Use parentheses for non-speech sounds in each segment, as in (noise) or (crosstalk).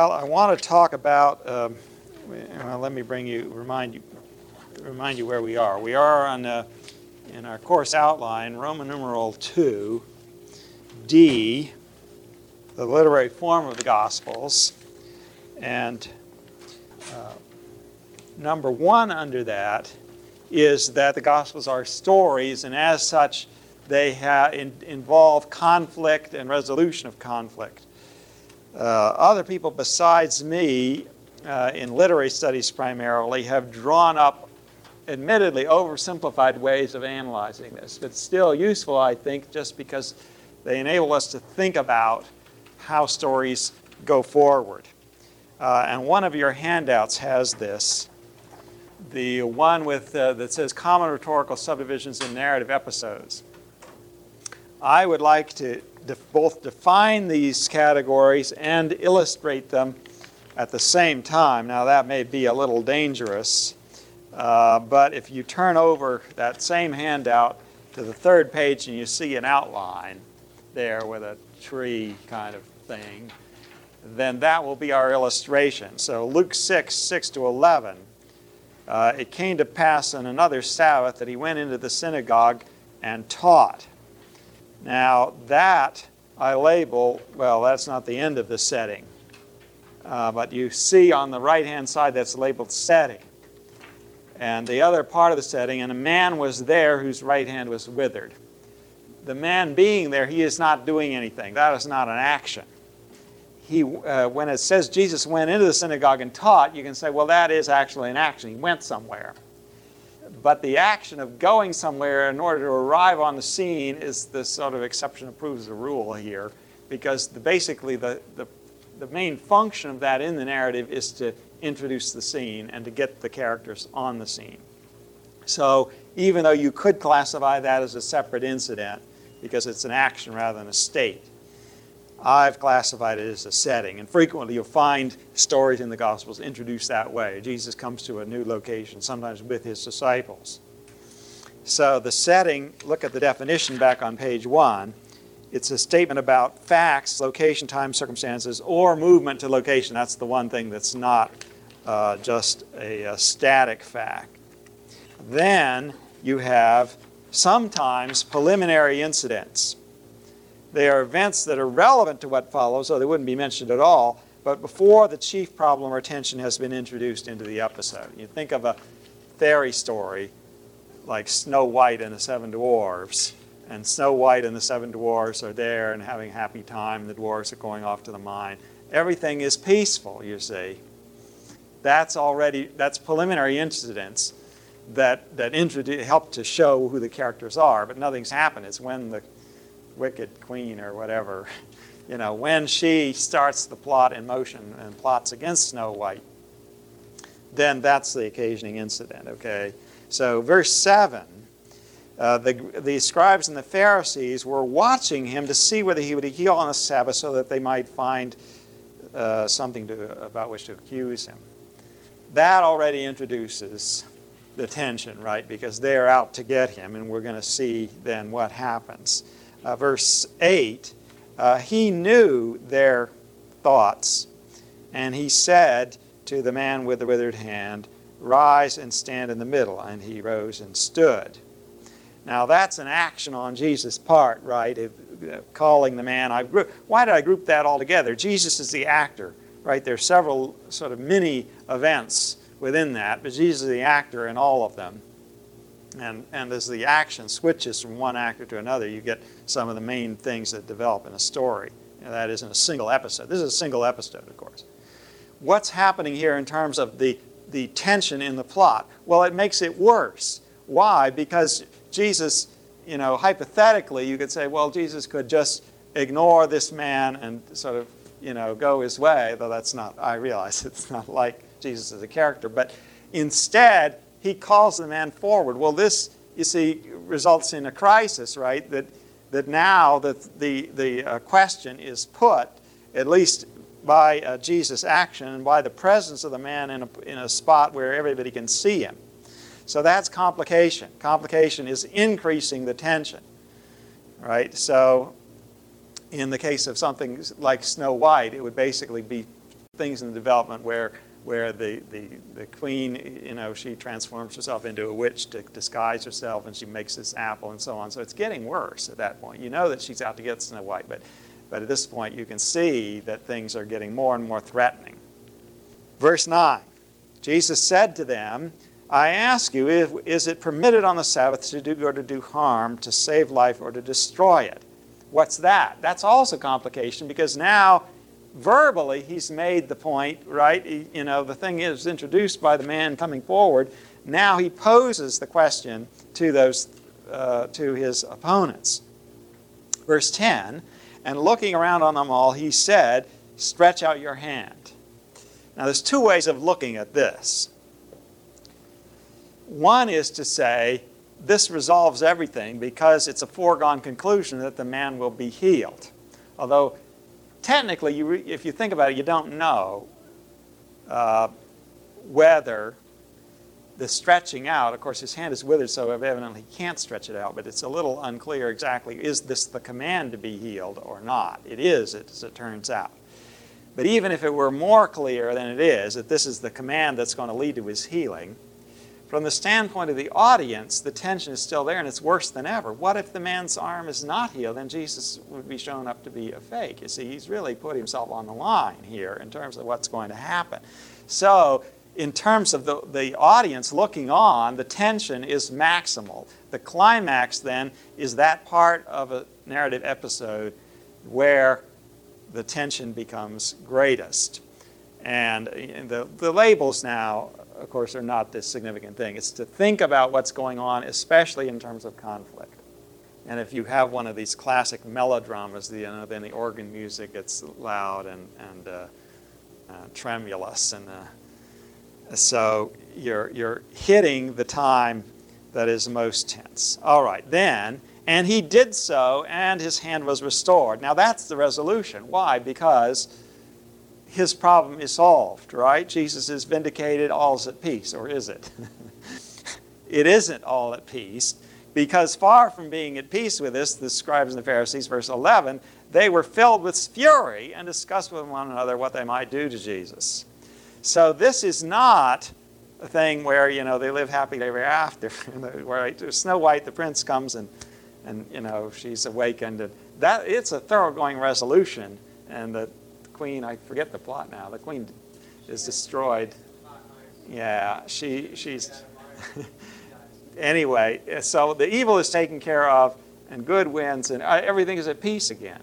Well, I want to talk about. Um, well, let me bring you, remind you, remind you where we are. We are on uh, in our course outline, Roman numeral two, D, the literary form of the Gospels, and uh, number one under that is that the Gospels are stories, and as such, they ha- in- involve conflict and resolution of conflict. Uh, other people besides me, uh, in literary studies primarily, have drawn up admittedly oversimplified ways of analyzing this, but still useful, I think, just because they enable us to think about how stories go forward. Uh, and one of your handouts has this the one with, uh, that says common rhetorical subdivisions in narrative episodes. I would like to both define these categories and illustrate them at the same time. Now, that may be a little dangerous, uh, but if you turn over that same handout to the third page and you see an outline there with a tree kind of thing, then that will be our illustration. So, Luke 6, 6 to 11. Uh, it came to pass on another Sabbath that he went into the synagogue and taught. Now, that I label, well, that's not the end of the setting. Uh, but you see on the right hand side that's labeled setting. And the other part of the setting, and a man was there whose right hand was withered. The man being there, he is not doing anything. That is not an action. He, uh, when it says Jesus went into the synagogue and taught, you can say, well, that is actually an action. He went somewhere. But the action of going somewhere in order to arrive on the scene is the sort of exception that proves the rule here, because the, basically the, the, the main function of that in the narrative is to introduce the scene and to get the characters on the scene. So even though you could classify that as a separate incident, because it's an action rather than a state, I've classified it as a setting. And frequently you'll find stories in the Gospels introduced that way. Jesus comes to a new location, sometimes with his disciples. So the setting, look at the definition back on page one. It's a statement about facts, location, time, circumstances, or movement to location. That's the one thing that's not uh, just a, a static fact. Then you have sometimes preliminary incidents. They are events that are relevant to what follows, so they wouldn't be mentioned at all, but before the chief problem or tension has been introduced into the episode. You think of a fairy story like Snow White and the Seven Dwarfs, and Snow White and the Seven Dwarfs are there and having a happy time, the dwarfs are going off to the mine. Everything is peaceful, you see. That's already, that's preliminary incidents that, that help to show who the characters are, but nothing's happened. It's when the wicked queen or whatever, (laughs) you know, when she starts the plot in motion and plots against Snow White, then that's the occasioning incident, okay? So, verse 7 uh, the, the scribes and the Pharisees were watching him to see whether he would heal on the Sabbath so that they might find uh, something to, about which to accuse him. That already introduces the tension, right? Because they're out to get him, and we're going to see then what happens uh, verse 8, uh, he knew their thoughts, and he said to the man with the withered hand, Rise and stand in the middle. And he rose and stood. Now, that's an action on Jesus' part, right? Of, uh, calling the man. I group, why did I group that all together? Jesus is the actor, right? There are several sort of mini events within that, but Jesus is the actor in all of them. And, and as the action switches from one actor to another, you get some of the main things that develop in a story. That is in a single episode. This is a single episode, of course. What's happening here in terms of the, the tension in the plot? Well, it makes it worse. Why? Because Jesus, you know, hypothetically, you could say, well, Jesus could just ignore this man and sort of, you know, go his way, though that's not, I realize (laughs) it's not like Jesus as a character, but instead, he calls the man forward. Well, this, you see, results in a crisis, right? That, that now that the, the uh, question is put, at least by uh, Jesus' action and by the presence of the man in a, in a spot where everybody can see him. So that's complication. Complication is increasing the tension, right? So in the case of something like Snow White, it would basically be things in the development where where the, the, the queen, you know, she transforms herself into a witch to disguise herself and she makes this apple and so on. So it's getting worse at that point. You know that she's out to get Snow White, but, but at this point you can see that things are getting more and more threatening. Verse 9 Jesus said to them, I ask you, if, is it permitted on the Sabbath to do or to do harm, to save life or to destroy it? What's that? That's also complication because now verbally he's made the point, right? You know, the thing is introduced by the man coming forward. Now he poses the question to those uh, to his opponents. Verse 10, and looking around on them all, he said, "Stretch out your hand." Now there's two ways of looking at this. One is to say, this resolves everything because it's a foregone conclusion that the man will be healed. Although technically, you re- if you think about it, you don't know uh, whether the stretching out, of course, his hand is withered, so evidently he can't stretch it out, but it's a little unclear exactly is this the command to be healed or not? It is, as it turns out. But even if it were more clear than it is, that this is the command that's going to lead to his healing, from the standpoint of the audience, the tension is still there and it's worse than ever. What if the man's arm is not healed? Then Jesus would be shown up to be a fake. You see, he's really put himself on the line here in terms of what's going to happen. So, in terms of the, the audience looking on, the tension is maximal. The climax, then, is that part of a narrative episode where the tension becomes greatest. And uh, the, the labels now of course, are not this significant thing. It's to think about what's going on, especially in terms of conflict. And if you have one of these classic melodramas, you know, then the organ music gets loud and, and uh, uh, tremulous. And uh, so you're, you're hitting the time that is most tense. All right, then, and he did so, and his hand was restored. Now that's the resolution. Why? Because his problem is solved, right? Jesus is vindicated, all's at peace, or is it? (laughs) it isn't all at peace, because far from being at peace with this, the scribes and the Pharisees, verse 11, they were filled with fury and discussed with one another what they might do to Jesus. So this is not a thing where, you know, they live happily ever after. (laughs) where Snow White, the prince, comes and, and, you know, she's awakened. And that, it's a thoroughgoing resolution. And the queen, I forget the plot now, the queen is destroyed. Yeah, she, she's. (laughs) anyway, so the evil is taken care of, and good wins, and uh, everything is at peace again.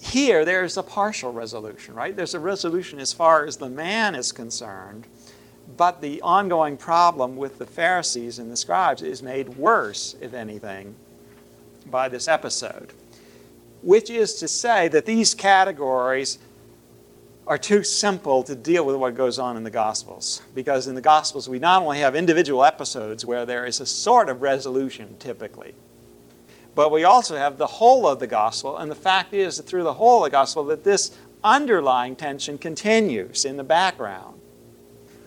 Here, there's a partial resolution, right? There's a resolution as far as the man is concerned, but the ongoing problem with the Pharisees and the scribes is made worse, if anything, by this episode. Which is to say that these categories are too simple to deal with what goes on in the Gospels. Because in the Gospels, we not only have individual episodes where there is a sort of resolution typically, but we also have the whole of the Gospel. And the fact is that through the whole of the Gospel, that this underlying tension continues in the background.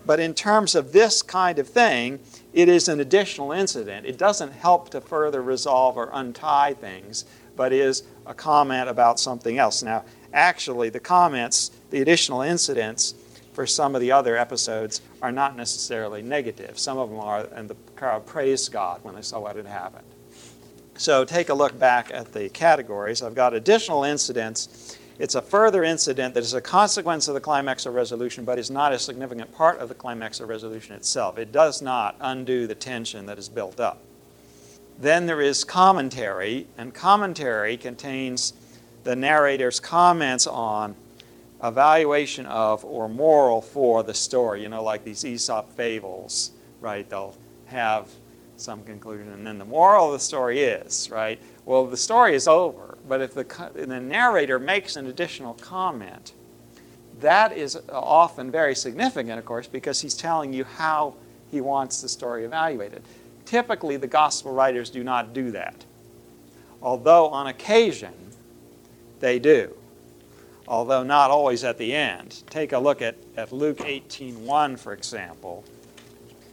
But in terms of this kind of thing, it is an additional incident. It doesn't help to further resolve or untie things, but is a comment about something else. Now, actually, the comments the additional incidents for some of the other episodes are not necessarily negative. Some of them are, and the crowd praised God when they saw what had happened. So take a look back at the categories. I've got additional incidents. It's a further incident that is a consequence of the climax or resolution, but is not a significant part of the climax or resolution itself. It does not undo the tension that is built up. Then there is commentary, and commentary contains the narrator's comments on evaluation of or moral for the story. You know, like these Aesop fables, right? They'll have some conclusion. And then the moral of the story is, right? Well, the story is over, but if the, the narrator makes an additional comment, that is often very significant, of course, because he's telling you how he wants the story evaluated. Typically, the gospel writers do not do that, although on occasion they do, although not always at the end. Take a look at, at Luke 18.1, for example.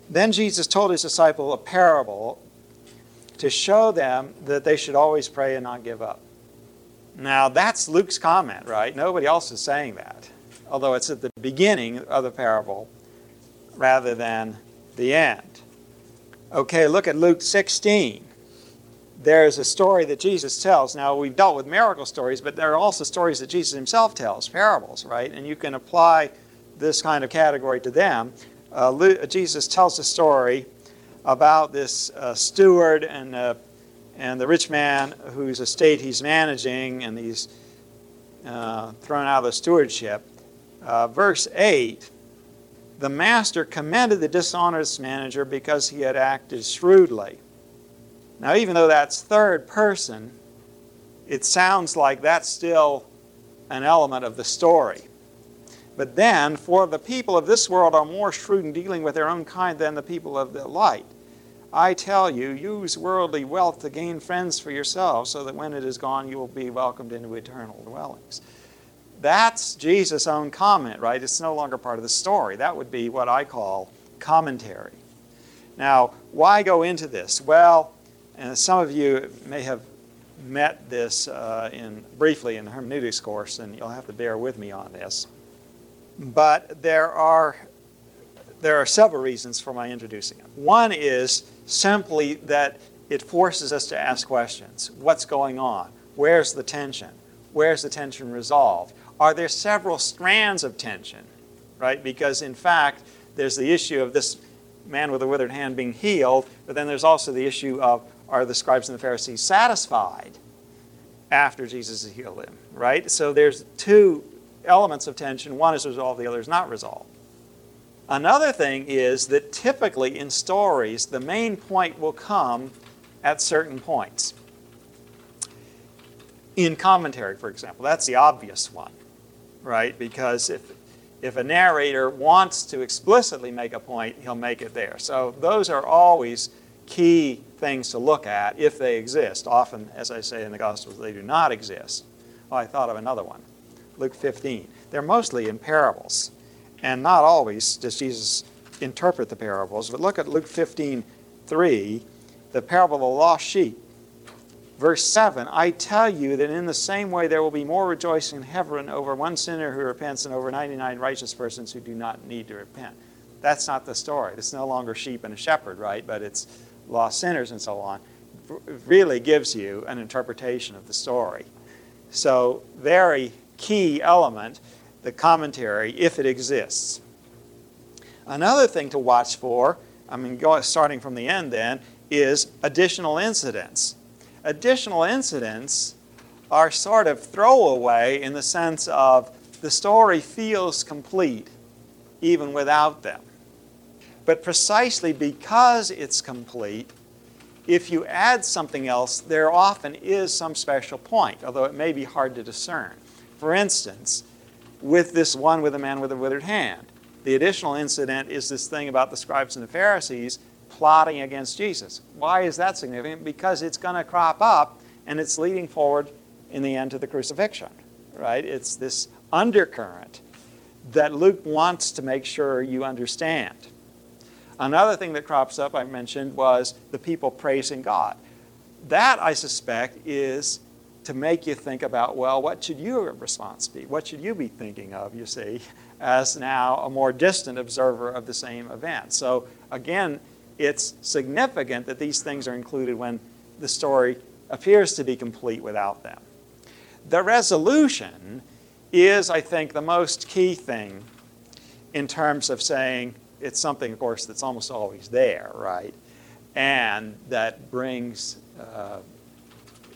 Then Jesus told his disciple a parable to show them that they should always pray and not give up. Now, that's Luke's comment, right? Nobody else is saying that, although it's at the beginning of the parable rather than the end. Okay, look at Luke 16. There's a story that Jesus tells. Now, we've dealt with miracle stories, but there are also stories that Jesus himself tells, parables, right? And you can apply this kind of category to them uh, Luke, Jesus tells a story about this uh, steward and, uh, and the rich man whose estate he's managing, and he's uh, thrown out of the stewardship. Uh, verse 8 The master commended the dishonest manager because he had acted shrewdly. Now, even though that's third person, it sounds like that's still an element of the story. But then, for the people of this world are more shrewd in dealing with their own kind than the people of the light. I tell you, use worldly wealth to gain friends for yourselves, so that when it is gone, you will be welcomed into eternal dwellings. That's Jesus' own comment, right? It's no longer part of the story. That would be what I call commentary. Now, why go into this? Well, and some of you may have met this uh, in briefly in the hermeneutics course, and you'll have to bear with me on this. But there are, there are several reasons for my introducing it. One is simply that it forces us to ask questions. What's going on? Where's the tension? Where's the tension resolved? Are there several strands of tension? Right? Because in fact, there's the issue of this man with a withered hand being healed, but then there's also the issue of are the scribes and the Pharisees satisfied after Jesus has healed them? Right? So there's two elements of tension. One is resolved, the other is not resolved. Another thing is that typically in stories, the main point will come at certain points. In commentary, for example, that's the obvious one, right? Because if, if a narrator wants to explicitly make a point, he'll make it there. So those are always key things to look at if they exist. Often, as I say in the Gospels, they do not exist. Oh, I thought of another one. Luke 15. They're mostly in parables. And not always does Jesus interpret the parables. But look at Luke 15 3, the parable of the lost sheep. Verse 7 I tell you that in the same way there will be more rejoicing in heaven over one sinner who repents than over 99 righteous persons who do not need to repent. That's not the story. It's no longer sheep and a shepherd, right? But it's lost sinners and so on. Really gives you an interpretation of the story. So, very key element, the commentary, if it exists. Another thing to watch for, I mean, go, starting from the end then, is additional incidents. Additional incidents are sort of throwaway in the sense of the story feels complete even without them. But precisely because it's complete, if you add something else, there often is some special point, although it may be hard to discern. For instance, with this one with a man with a withered hand, the additional incident is this thing about the scribes and the Pharisees plotting against Jesus. Why is that significant? Because it's going to crop up and it's leading forward in the end to the crucifixion, right? It's this undercurrent that Luke wants to make sure you understand. Another thing that crops up, I mentioned, was the people praising God. That, I suspect, is to make you think about, well, what should your response be? What should you be thinking of, you see, as now a more distant observer of the same event? So, again, it's significant that these things are included when the story appears to be complete without them. The resolution is, I think, the most key thing in terms of saying it's something, of course, that's almost always there, right? And that brings uh,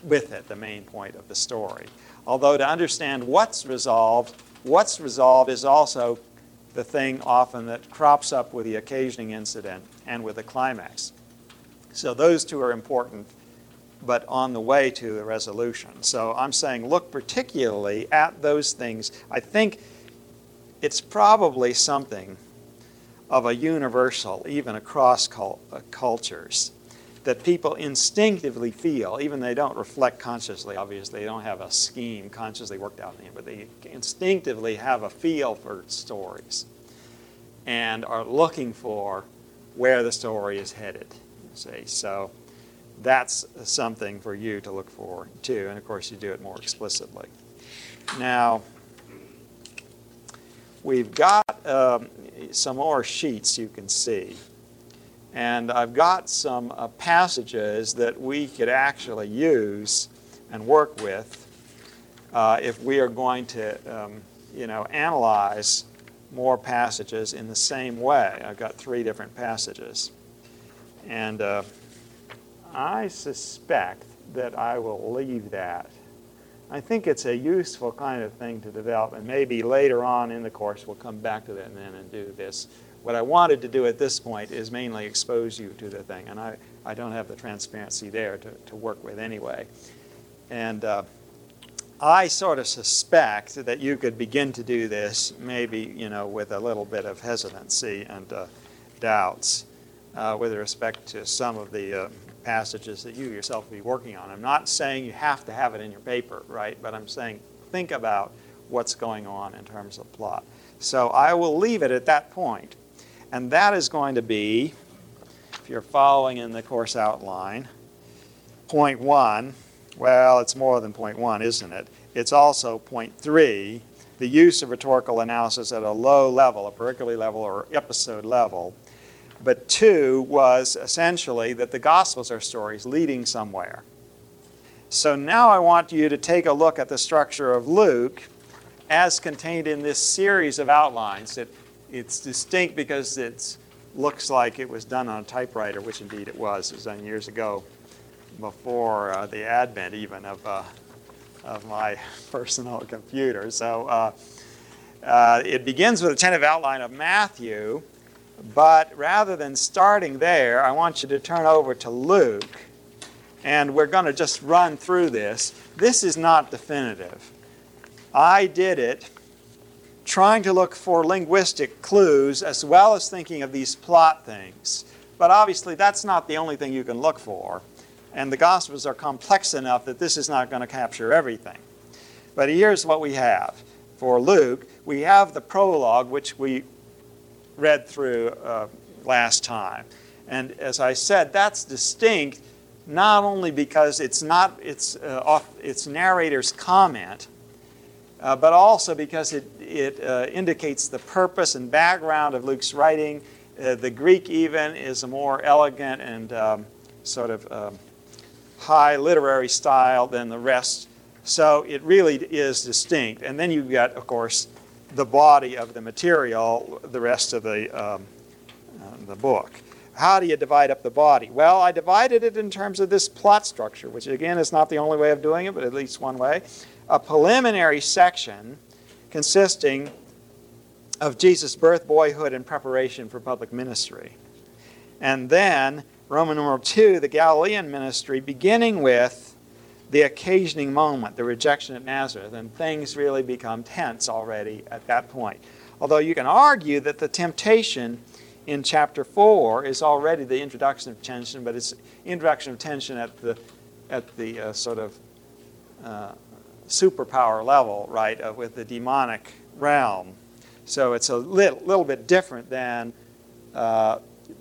with it the main point of the story. Although to understand what's resolved, what's resolved is also the thing often that crops up with the occasioning incident and with the climax. So those two are important, but on the way to the resolution. So I'm saying look particularly at those things. I think it's probably something of a universal, even across uh, cultures, that people instinctively feel, even they don't reflect consciously, obviously, they don't have a scheme consciously worked out in them, but they instinctively have a feel for stories and are looking for where the story is headed. See, so that's something for you to look for too, and of course you do it more explicitly. Now, we've got um, some more sheets you can see. And I've got some uh, passages that we could actually use and work with uh, if we are going to, um, you know, analyze more passages in the same way. I've got three different passages. And uh, I suspect that I will leave that I think it's a useful kind of thing to develop, and maybe later on in the course we'll come back to that and then and do this. What I wanted to do at this point is mainly expose you to the thing, and I, I don't have the transparency there to, to work with anyway. And uh, I sort of suspect that you could begin to do this maybe, you know, with a little bit of hesitancy and uh, doubts uh, with respect to some of the uh, passages that you yourself will be working on. I'm not saying you have to have it in your paper, right? But I'm saying think about what's going on in terms of plot. So I will leave it at that point. And that is going to be, if you're following in the course outline, point one. Well, it's more than point one, isn't it? It's also point three, the use of rhetorical analysis at a low level, a pericope level or episode level, but two was essentially that the Gospels are stories leading somewhere. So now I want you to take a look at the structure of Luke as contained in this series of outlines. It, it's distinct because it looks like it was done on a typewriter, which indeed it was. It was done years ago, before uh, the advent even of, uh, of my (laughs) personal computer. So uh, uh, it begins with a tentative outline of Matthew but rather than starting there, I want you to turn over to Luke, and we're going to just run through this. This is not definitive. I did it trying to look for linguistic clues as well as thinking of these plot things. But obviously, that's not the only thing you can look for. And the Gospels are complex enough that this is not going to capture everything. But here's what we have. For Luke, we have the prologue, which we read through uh, last time. And as I said, that's distinct not only because it's not its, uh, off, its narrator's comment, uh, but also because it, it uh, indicates the purpose and background of Luke's writing. Uh, the Greek, even, is a more elegant and um, sort of um, high literary style than the rest. So it really is distinct. And then you've got, of course, the body of the material, the rest of the, um, uh, the book. How do you divide up the body? Well, I divided it in terms of this plot structure, which again is not the only way of doing it, but at least one way. A preliminary section consisting of Jesus' birth, boyhood, and preparation for public ministry. And then Roman numeral two, the Galilean ministry, beginning with the occasioning moment, the rejection at Nazareth, and things really become tense already at that point. Although you can argue that the temptation in chapter 4 is already the introduction of tension, but it's introduction of tension at the, at the uh, sort of uh, superpower level, right, uh, with the demonic realm. So it's a little, little bit different than uh,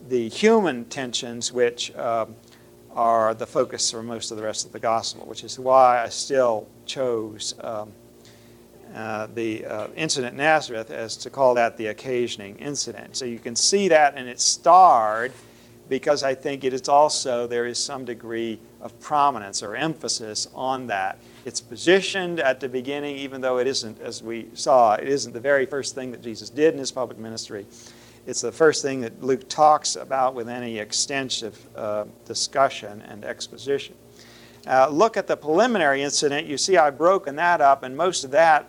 the human tensions, which um, are the focus for most of the rest of the gospel, which is why I still chose um, uh, the uh, incident in Nazareth as to call that the occasioning incident. So you can see that, and it's starred because I think it is also, there is some degree of prominence or emphasis on that. It's positioned at the beginning, even though it isn't, as we saw, it isn't the very first thing that Jesus did in his public ministry. It's the first thing that Luke talks about with any extensive uh, discussion and exposition. Uh, look at the preliminary incident. You see, I've broken that up, and most of that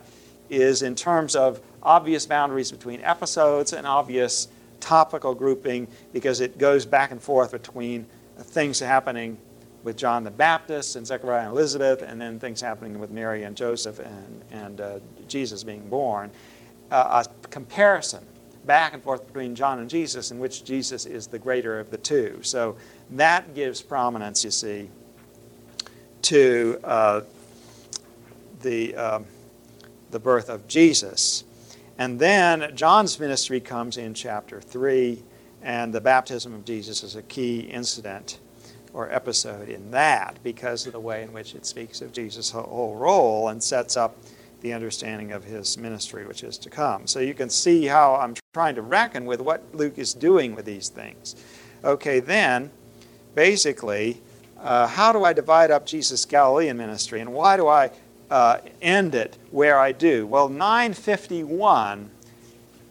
is in terms of obvious boundaries between episodes and obvious topical grouping because it goes back and forth between things happening with John the Baptist and Zechariah and Elizabeth, and then things happening with Mary and Joseph and, and uh, Jesus being born. Uh, a comparison back and forth between John and Jesus, in which Jesus is the greater of the two. So that gives prominence, you see, to uh, the, um, the birth of Jesus. And then John's ministry comes in chapter 3, and the baptism of Jesus is a key incident or episode in that because of the way in which it speaks of Jesus' whole role and sets up the understanding of his ministry which is to come. So you can see how I'm trying to reckon with what Luke is doing with these things. Okay, then, basically, uh, how do I divide up Jesus' Galilean ministry and why do I uh, end it where I do? Well, 951,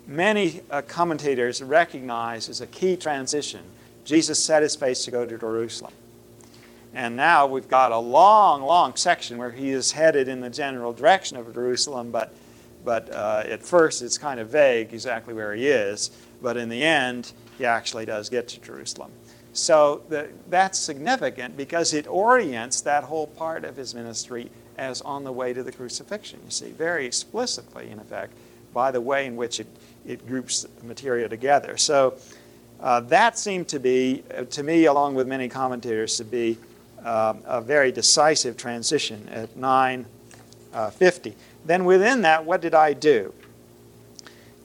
many uh, commentators recognize as a key transition. Jesus set his face to go to Jerusalem. And now we've got a long, long section where he is headed in the general direction of Jerusalem, but, but uh, at first it's kind of vague exactly where he is. But in the end, he actually does get to Jerusalem. So the, that's significant because it orients that whole part of his ministry as on the way to the crucifixion, you see, very explicitly, in effect, by the way in which it, it groups material together. So uh, that seemed to be, uh, to me, along with many commentators, to be uh, a very decisive transition at 950. Then within that, what did I do?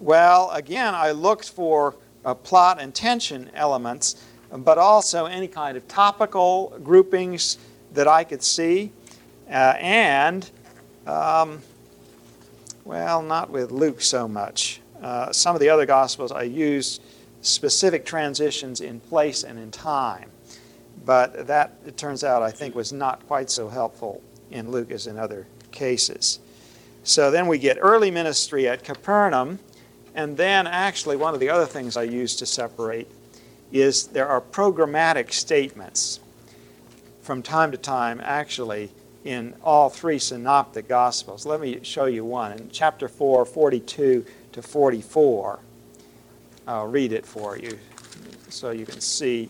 Well, again, I looked for uh, plot and tension elements, but also any kind of topical groupings that I could see. Uh, and, um, well, not with Luke so much. Uh, some of the other Gospels I used specific transitions in place and in time. But that, it turns out, I think, was not quite so helpful in Luke as in other cases. So then we get early ministry at Capernaum, and then actually one of the other things I use to separate is there are programmatic statements from time to time, actually, in all three synoptic gospels. Let me show you one. In chapter 4, 42 to 44, I'll read it for you so you can see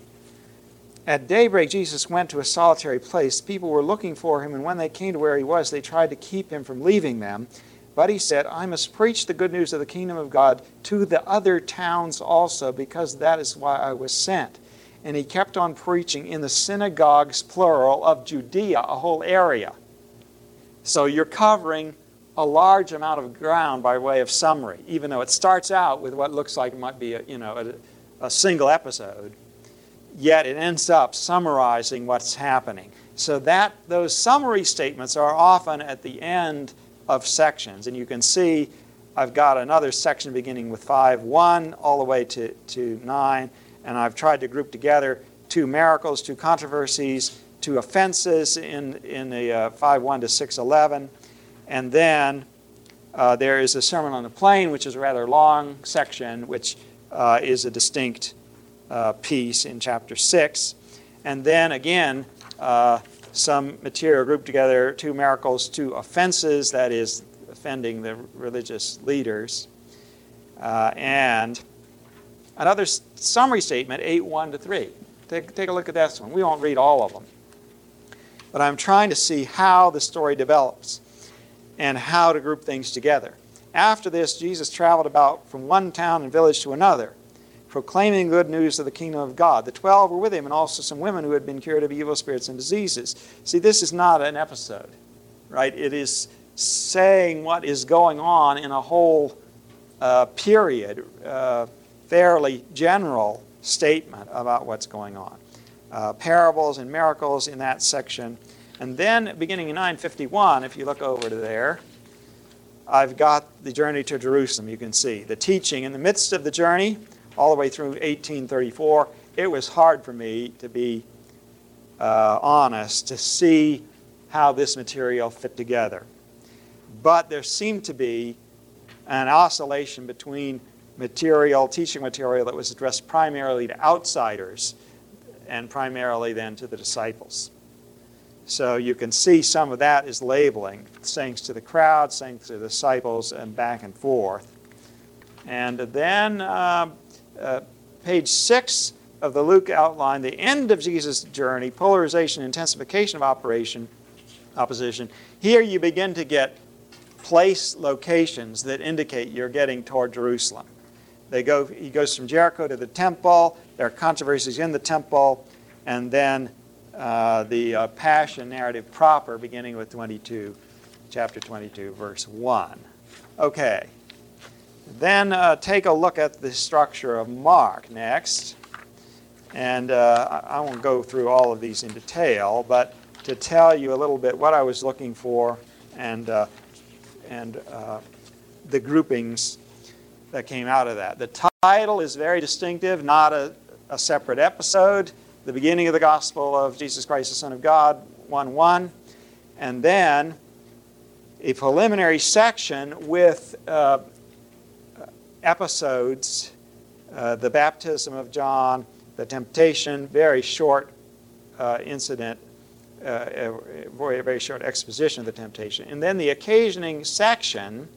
at daybreak, Jesus went to a solitary place. People were looking for him, and when they came to where he was, they tried to keep him from leaving them. But he said, I must preach the good news of the kingdom of God to the other towns also, because that is why I was sent. And he kept on preaching in the synagogues, plural, of Judea, a whole area. So you're covering a large amount of ground by way of summary, even though it starts out with what looks like it might be a, you know, a, a single episode yet it ends up summarizing what's happening. So that those summary statements are often at the end of sections. And you can see I've got another section beginning with 5 1 all the way to, to 9. And I've tried to group together two miracles, two controversies, two offenses in, in the uh, 5 1 to 6 11. And then uh, there is a Sermon on the Plain, which is a rather long section, which uh, is a distinct uh, piece in chapter 6. And then again, uh, some material grouped together two miracles, two offenses, that is, offending the religious leaders. Uh, and another summary statement, 8 1 to 3. Take, take a look at this one. We won't read all of them. But I'm trying to see how the story develops and how to group things together. After this, Jesus traveled about from one town and village to another proclaiming good news of the kingdom of God. The twelve were with him, and also some women who had been cured of evil spirits and diseases. See, this is not an episode, right? It is saying what is going on in a whole uh, period, uh, fairly general statement about what's going on. Uh, parables and miracles in that section. And then, beginning in 951, if you look over to there, I've got the journey to Jerusalem, you can see. The teaching in the midst of the journey, all the way through 1834, it was hard for me to be uh, honest, to see how this material fit together. But there seemed to be an oscillation between material, teaching material that was addressed primarily to outsiders and primarily then to the disciples. So you can see some of that is labeling, sayings to the crowd, sayings to the disciples, and back and forth. And then uh, uh, page 6 of the Luke outline, the end of Jesus' journey, polarization, intensification of operation, opposition. Here you begin to get place locations that indicate you're getting toward Jerusalem. They go, he goes from Jericho to the temple. There are controversies in the temple. And then uh, the uh, passion narrative proper, beginning with 22, chapter 22, verse 1. Okay. Then uh, take a look at the structure of Mark next. And uh, I won't go through all of these in detail, but to tell you a little bit what I was looking for and, uh, and uh, the groupings that came out of that. The title is very distinctive, not a, a separate episode. The beginning of the gospel of Jesus Christ, the Son of God, 1 1. And then a preliminary section with uh, episodes uh, the baptism of John, the temptation, very short uh, incident, uh, very, very short exposition of the temptation. And then the occasioning section,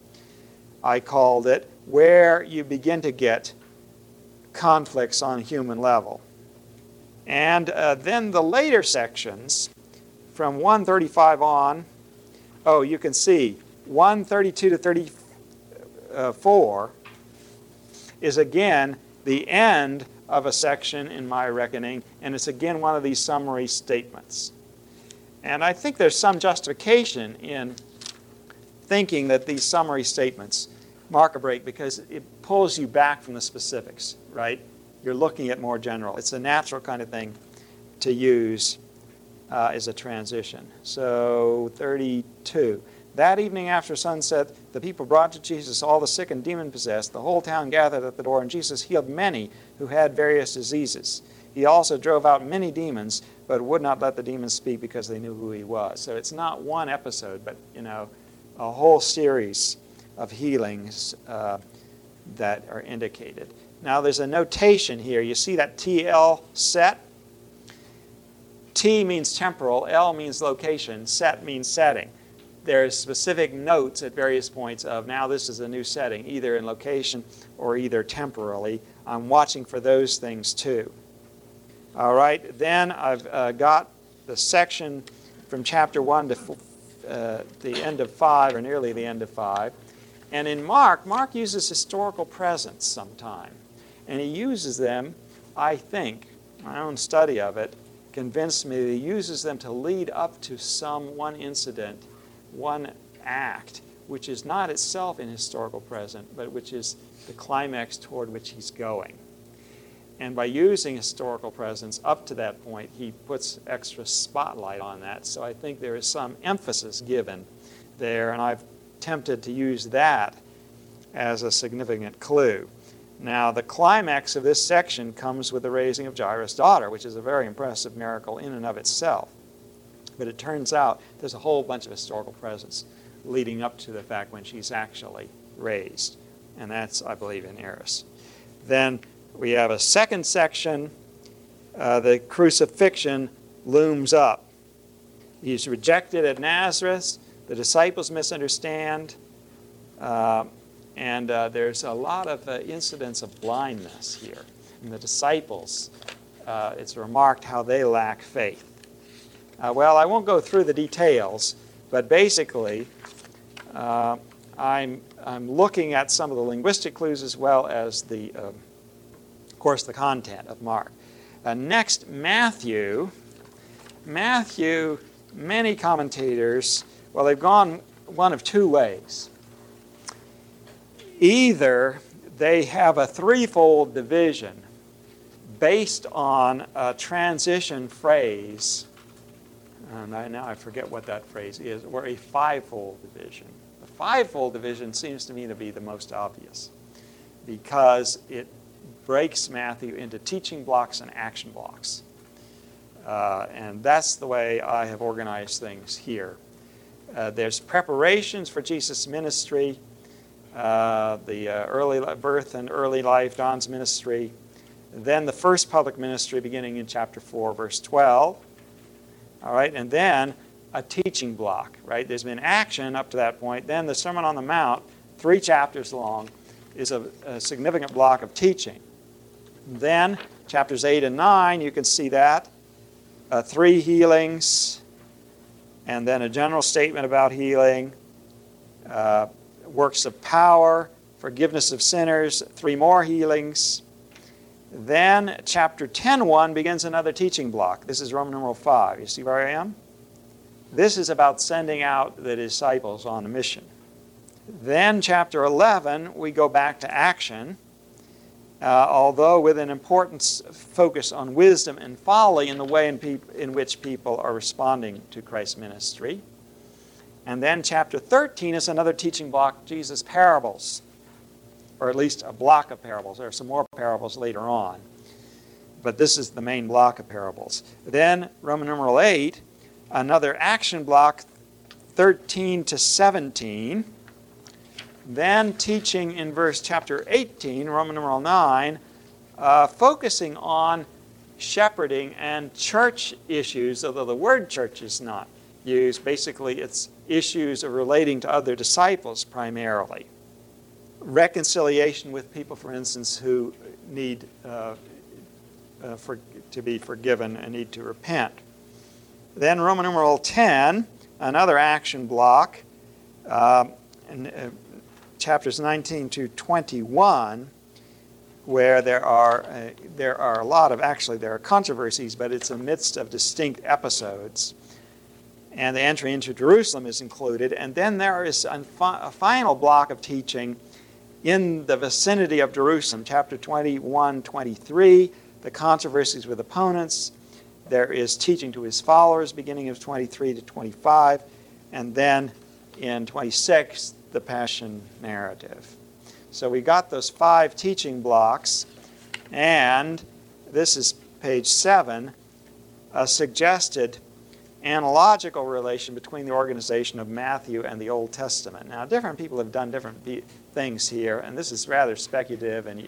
I called it, where you begin to get conflicts on human level. And uh, then the later sections, from 135 on, oh, you can see 132 to 34 is again the end of a section in my reckoning, and it's again one of these summary statements. And I think there's some justification in thinking that these summary statements mark a break because it pulls you back from the specifics, right? You're looking at more general. It's a natural kind of thing to use uh, as a transition. So, 32. That evening after sunset, the people brought to Jesus all the sick and demon possessed. The whole town gathered at the door, and Jesus healed many who had various diseases. He also drove out many demons, but would not let the demons speak because they knew who he was. So it's not one episode, but you know, a whole series of healings uh, that are indicated. Now there's a notation here. You see that TL set? T means temporal, L means location, set means setting there's specific notes at various points of now this is a new setting, either in location or either temporally. I'm watching for those things too. All right, then I've uh, got the section from chapter 1 to uh, the end of 5, or nearly the end of 5. And in Mark, Mark uses historical presents sometime. And he uses them, I think, my own study of it convinced me that he uses them to lead up to some one incident one act, which is not itself an historical present, but which is the climax toward which he's going. And by using historical presents up to that point, he puts extra spotlight on that. So I think there is some emphasis given there, and I've tempted to use that as a significant clue. Now, the climax of this section comes with the raising of Jairus' daughter, which is a very impressive miracle in and of itself. But it turns out there's a whole bunch of historical presents leading up to the fact when she's actually raised. And that's, I believe, in Eris. Then we have a second section. Uh, the crucifixion looms up. He's rejected at Nazareth. The disciples misunderstand. Uh, and uh, there's a lot of uh, incidents of blindness here. And the disciples, uh, it's remarked how they lack faith. Uh, well, I won't go through the details, but basically, uh, I'm, I'm looking at some of the linguistic clues as well as the, uh, of course, the content of Mark. Uh, next, Matthew. Matthew, many commentators, well, they've gone one of two ways. Either they have a threefold division based on a transition phrase and I, now I forget what that phrase is, or a fivefold division. The fivefold division seems to me to be the most obvious because it breaks Matthew into teaching blocks and action blocks. Uh, and that's the way I have organized things here. Uh, there's preparations for Jesus' ministry, uh, the uh, early birth and early life, John's ministry, then the first public ministry beginning in chapter 4, verse 12 all right, and then a teaching block, right? There's been action up to that point. Then the Sermon on the Mount, three chapters long, is a, a significant block of teaching. Then Chapters 8 and 9, you can see that. Uh, three healings, and then a general statement about healing, uh, works of power, forgiveness of sinners, three more healings. Then chapter 10.1 begins another teaching block. This is Roman numeral 5. You see where I am? This is about sending out the disciples on a mission. Then, chapter 11, we go back to action, uh, although with an important focus on wisdom and folly in the way in, peop- in which people are responding to Christ's ministry. And then, chapter 13 is another teaching block Jesus' parables, or at least a block of parables. There are some more parables later on, but this is the main block of parables. Then, Roman numeral 8, another action block, 13 to 17 then teaching in verse chapter 18, Roman numeral 9, uh, focusing on shepherding and church issues, although the word church is not used. Basically, it's issues of relating to other disciples primarily. Reconciliation with people, for instance, who need uh, uh, for, to be forgiven and need to repent. Then, Roman numeral 10, another action block. Uh, and, uh, chapters 19 to 21, where there are, uh, there are a lot of, actually, there are controversies, but it's a midst of distinct episodes. And the entry into Jerusalem is included. And then there is a final block of teaching in the vicinity of Jerusalem, chapter 21, 23, the controversies with opponents. There is teaching to his followers, beginning of 23 to 25. And then in 26, the Passion narrative. So we got those five teaching blocks, and this is page seven, a suggested analogical relation between the organization of Matthew and the Old Testament. Now, different people have done different things here, and this is rather speculative, and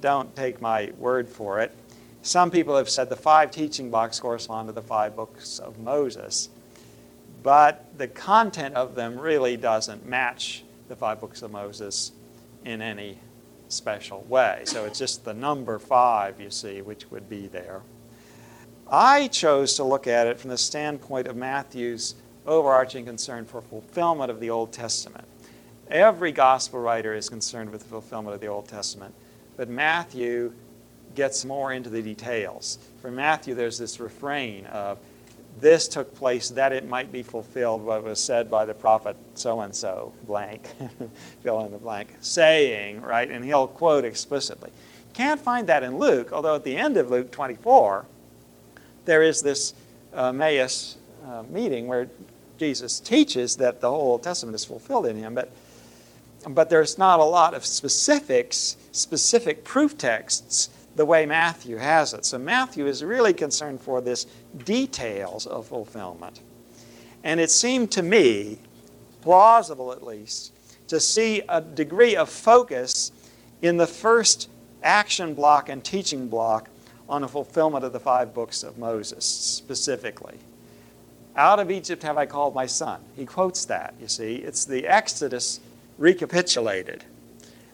don't take my word for it. Some people have said the five teaching blocks correspond to the five books of Moses but the content of them really doesn't match the five books of Moses in any special way. So it's just the number five, you see, which would be there. I chose to look at it from the standpoint of Matthew's overarching concern for fulfillment of the Old Testament. Every gospel writer is concerned with the fulfillment of the Old Testament, but Matthew gets more into the details. For Matthew, there's this refrain of this took place that it might be fulfilled what was said by the prophet so and so, blank, (laughs) fill in the blank, saying, right? And he'll quote explicitly. Can't find that in Luke, although at the end of Luke 24, there is this uh, Emmaus uh, meeting where Jesus teaches that the whole Old Testament is fulfilled in him, but, but there's not a lot of specifics, specific proof texts the way Matthew has it. So Matthew is really concerned for this details of fulfillment. And it seemed to me, plausible at least, to see a degree of focus in the first action block and teaching block on the fulfillment of the five books of Moses specifically. Out of Egypt have I called my son. He quotes that, you see. It's the Exodus recapitulated.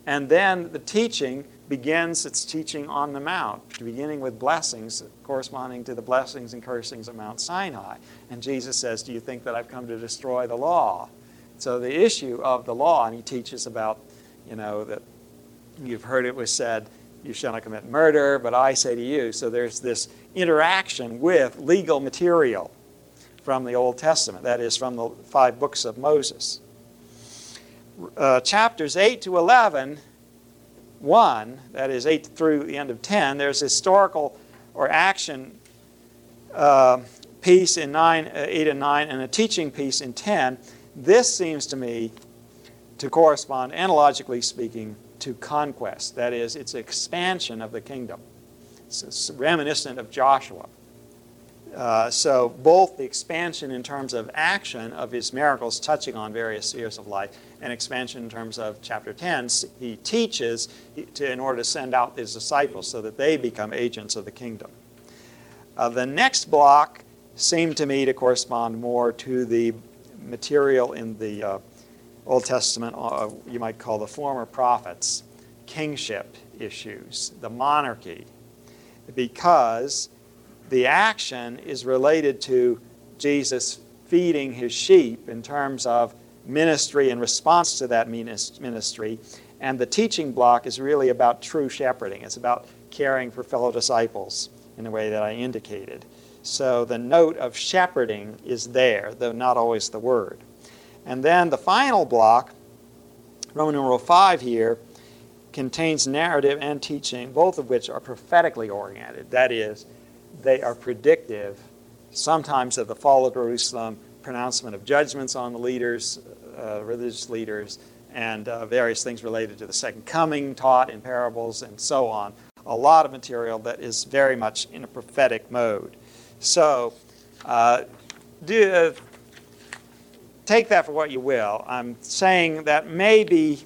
And then the teaching begins its teaching on the Mount, beginning with blessings corresponding to the blessings and cursings of Mount Sinai. And Jesus says, Do you think that I've come to destroy the law? So the issue of the law, and he teaches about, you know, that you've heard it was said, You shall not commit murder, but I say to you. So there's this interaction with legal material from the Old Testament, that is, from the five books of Moses. Uh, chapters 8 to 11 1, that is 8 through the end of 10, there's historical or action uh, piece in 9, uh, 8 and 9 and a teaching piece in 10. This seems to me to correspond, analogically speaking, to conquest. That is, it's expansion of the kingdom. It's reminiscent of Joshua. Uh, so, both the expansion in terms of action of his miracles touching on various spheres of life, and expansion in terms of chapter 10, he teaches to, in order to send out his disciples so that they become agents of the kingdom. Uh, the next block seemed to me to correspond more to the material in the uh, Old Testament, uh, you might call the former prophets, kingship issues, the monarchy, because the action is related to Jesus feeding his sheep in terms of ministry in response to that ministry. And the teaching block is really about true shepherding. It's about caring for fellow disciples in the way that I indicated. So the note of shepherding is there, though not always the word. And then the final block, Roman numeral 5 here, contains narrative and teaching, both of which are prophetically oriented. That is, they are predictive, sometimes of the fall of Jerusalem, pronouncement of judgments on the leaders, uh, religious leaders, and uh, various things related to the second coming taught in parables and so on. A lot of material that is very much in a prophetic mode. So, uh, do, uh, take that for what you will. I'm saying that may be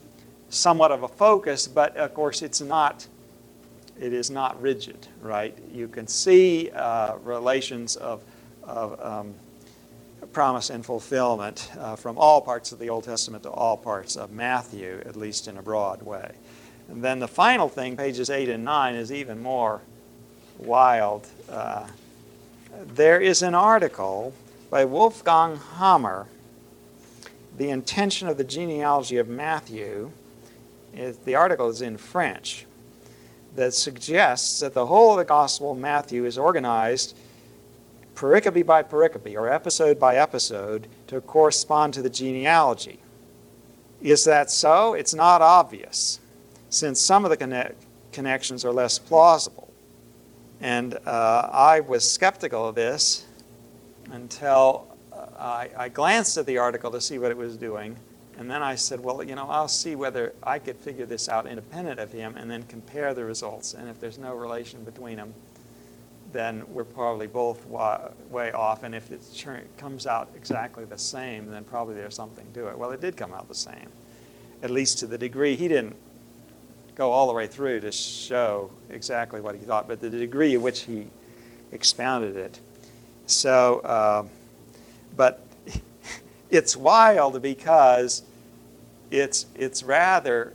somewhat of a focus, but of course it's not. It is not rigid, right? You can see uh, relations of, of um, promise and fulfillment uh, from all parts of the Old Testament to all parts of Matthew, at least in a broad way. And then the final thing, pages 8 and 9, is even more wild. Uh, there is an article by Wolfgang Hammer, The Intention of the Genealogy of Matthew, the article is in French, that suggests that the whole of the Gospel of Matthew is organized pericope by pericope, or episode by episode, to correspond to the genealogy. Is that so? It's not obvious, since some of the conne- connections are less plausible. And uh, I was skeptical of this until uh, I, I glanced at the article to see what it was doing and then I said, well, you know, I'll see whether I could figure this out independent of him and then compare the results. And if there's no relation between them, then we're probably both way off. And if it comes out exactly the same, then probably there's something to it. Well, it did come out the same, at least to the degree he didn't go all the way through to show exactly what he thought, but the degree in which he expounded it. So, uh, but (laughs) it's wild because it's, it's rather,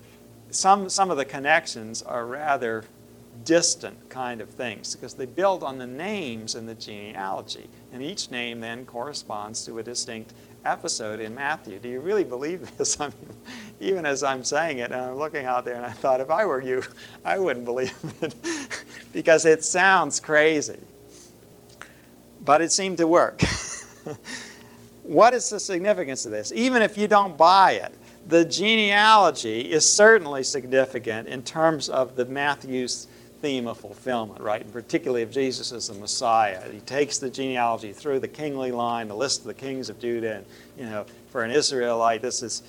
some, some of the connections are rather distant kind of things because they build on the names in the genealogy. And each name then corresponds to a distinct episode in Matthew. Do you really believe this? (laughs) I mean, even as I'm saying it, and I'm looking out there and I thought, if I were you, (laughs) I wouldn't believe it (laughs) because it sounds crazy. But it seemed to work. what is the significance of this? Even if you don't buy it, the genealogy is certainly significant in terms of the Matthew's theme of fulfillment, right? And particularly of Jesus as the Messiah. He takes the genealogy through the kingly line, the list of the kings of Judah, and you know, for an Israelite, this is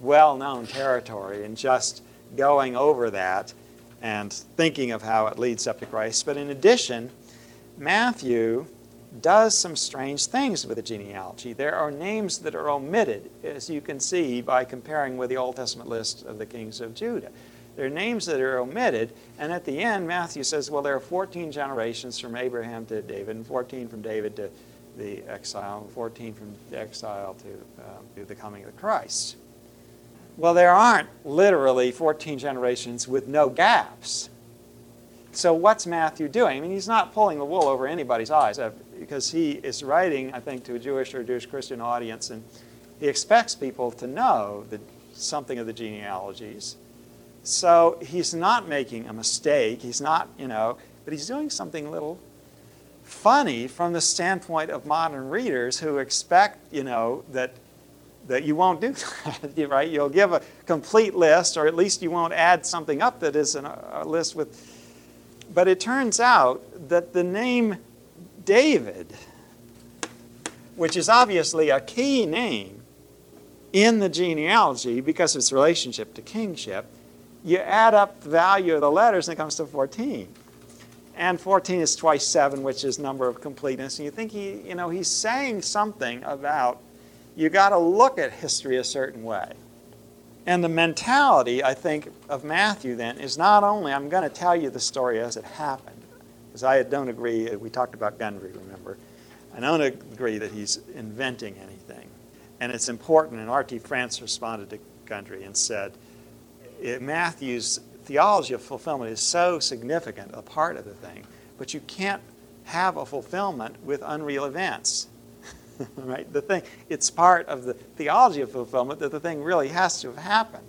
well-known territory, and just going over that and thinking of how it leads up to Christ. But in addition, Matthew does some strange things with the genealogy. There are names that are omitted, as you can see by comparing with the Old Testament list of the kings of Judah. There are names that are omitted, and at the end, Matthew says, well, there are 14 generations from Abraham to David, and 14 from David to the exile, and 14 from the exile to, uh, to the coming of the Christ. Well, there aren't literally 14 generations with no gaps. So, what's Matthew doing? I mean, he's not pulling the wool over anybody's eyes because he is writing, I think, to a Jewish or Jewish Christian audience, and he expects people to know the, something of the genealogies. So he's not making a mistake. He's not, you know, but he's doing something a little funny from the standpoint of modern readers who expect, you know, that that you won't do (laughs) that, right? You'll give a complete list, or at least you won't add something up that is a list with. But it turns out that the name David, which is obviously a key name in the genealogy because of its relationship to kingship, you add up the value of the letters and it comes to 14. And 14 is twice 7, which is number of completeness. And you think he, you know, he's saying something about you got to look at history a certain way. And the mentality, I think, of Matthew then is not only I'm going to tell you the story as it happened, because I don't agree, we talked about Gundry, remember. I don't agree that he's inventing anything. And it's important, and R.T. France responded to Gundry and said, Matthew's theology of fulfillment is so significant a part of the thing but you can't have a fulfillment with unreal events. (laughs) right? The thing, it's part of the theology of fulfillment that the thing really has to have happened.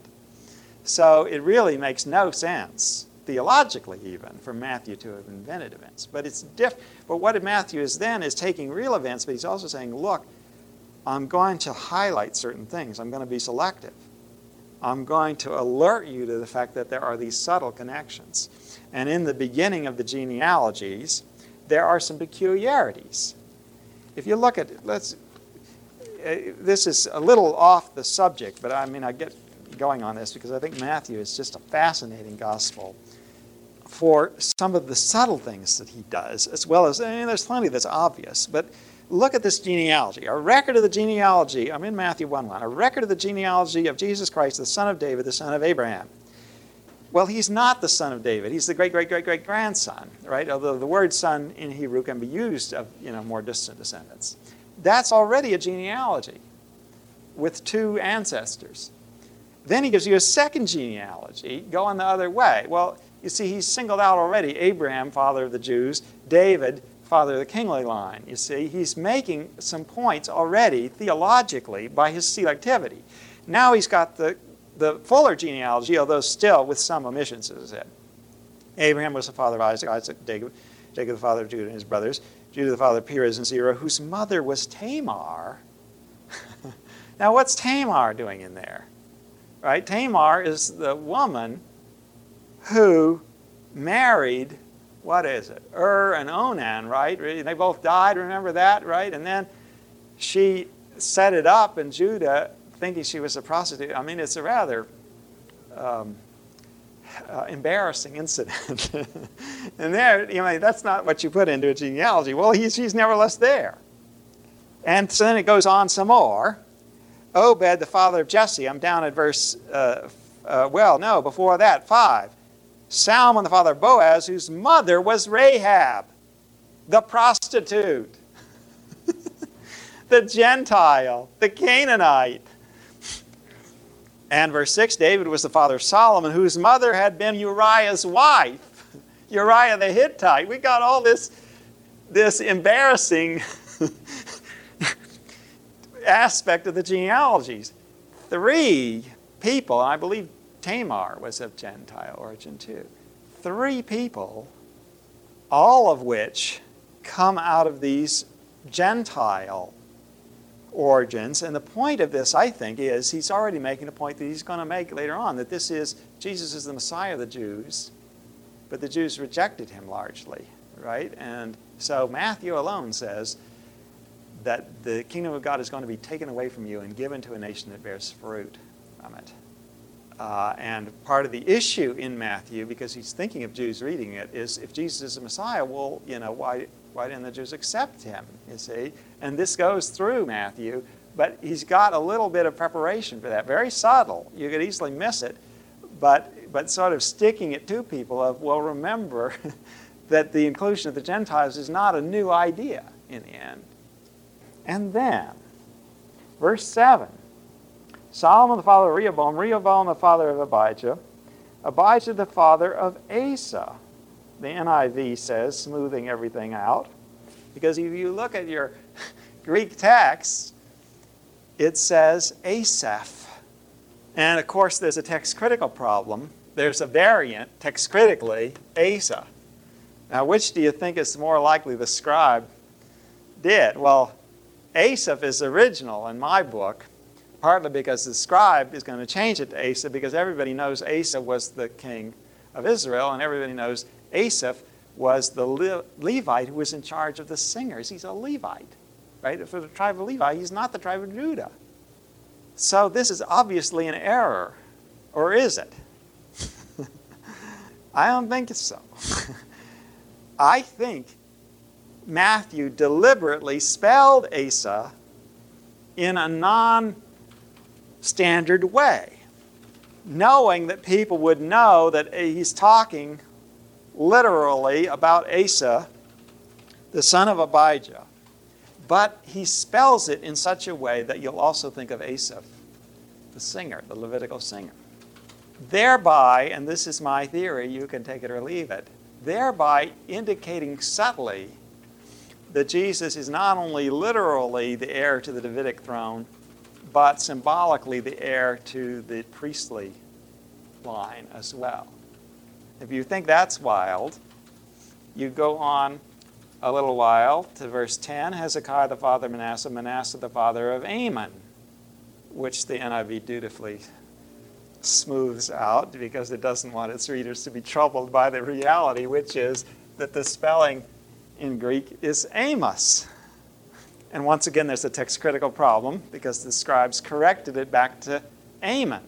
So it really makes no sense, theologically even, for Matthew to have invented events. But it's diff- But what Matthew is then is taking real events, but he's also saying, look, I'm going to highlight certain things. I'm going to be selective. I'm going to alert you to the fact that there are these subtle connections. And in the beginning of the genealogies, there are some peculiarities. If you look at, let's, uh, this is a little off the subject, but I mean, I get going on this because I think Matthew is just a fascinating gospel for some of the subtle things that he does, as well as, I mean, there's plenty that's obvious, but look at this genealogy. A record of the genealogy, I'm in Matthew 1 1, a record of the genealogy of Jesus Christ, the son of David, the son of Abraham. Well, he's not the son of David. He's the great, great, great, great grandson, right? Although the word son in Hebrew can be used of you know, more distant descendants. That's already a genealogy with two ancestors. Then he gives you a second genealogy going the other way. Well, you see, he's singled out already Abraham, father of the Jews, David, father of the kingly line. You see, he's making some points already theologically by his selectivity. Now he's got the, the fuller genealogy, although still with some omissions, as I said. Abraham was the father of Isaac, Isaac, Jacob, Jacob the father of Judah and his brothers, Judah the father of Perez and Zerah, whose mother was Tamar. (laughs) now, what's Tamar doing in there? Right? Tamar is the woman who married what is it? Ur and Onan, right? They both died, remember that, right? And then she set it up in Judah thinking she was a prostitute. I mean, it's a rather um, uh, embarrassing incident. (laughs) and there, you know, that's not what you put into a genealogy. Well, he's, he's nevertheless there. And so then it goes on some more. Obed, the father of Jesse, I'm down at verse, uh, uh, well, no, before that, 5. Salmon, the father of Boaz, whose mother was Rahab, the prostitute, (laughs) the Gentile, the Canaanite. And verse 6 David was the father of Solomon, whose mother had been Uriah's wife, Uriah the Hittite. We got all this, this embarrassing (laughs) aspect of the genealogies. Three people, I believe Tamar was of Gentile origin too. Three people, all of which come out of these Gentile origins. And the point of this, I think, is he's already making a point that he's going to make later on that this is Jesus is the Messiah of the Jews, but the Jews rejected him largely, right? And so Matthew alone says that the kingdom of God is going to be taken away from you and given to a nation that bears fruit from it. Uh, and part of the issue in Matthew, because he's thinking of Jews reading it, is if Jesus is the Messiah, well, you know, why, why didn't the Jews accept him? You see? And this goes through Matthew, but he's got a little bit of preparation for that. Very subtle. You could easily miss it, but, but sort of sticking it to people of, well, remember (laughs) that the inclusion of the Gentiles is not a new idea in the end. And then, verse 7 Solomon the father of Rehoboam, Rehoboam the father of Abijah, Abijah the father of Asa. The NIV says, smoothing everything out. Because if you look at your (laughs) Greek text, it says Asaph. And of course, there's a text critical problem. There's a variant, text critically, Asa. Now, which do you think is more likely the scribe did? Well, Asaph is original in my book, partly because the scribe is going to change it to Asa because everybody knows Asa was the king of Israel, and everybody knows Asaph was the Le- Levite who was in charge of the singers. He's a Levite, right? For the tribe of Levi, he's not the tribe of Judah. So this is obviously an error, or is it? (laughs) I don't think so. (laughs) I think Matthew deliberately spelled Asa in a non standard way, knowing that people would know that he's talking literally about Asa, the son of Abijah. But he spells it in such a way that you'll also think of Asaph, the singer, the Levitical singer. Thereby, and this is my theory, you can take it or leave it, thereby indicating subtly that Jesus is not only literally the heir to the Davidic throne, but symbolically the heir to the priestly line as well. If you think that's wild, you go on a little while to verse 10 Hezekiah the father of Manasseh, Manasseh the father of Amon, which the NIV dutifully smooths out because it doesn't want its readers to be troubled by the reality, which is that the spelling in Greek is Amos. And once again, there's a text critical problem because the scribes corrected it back to Amon.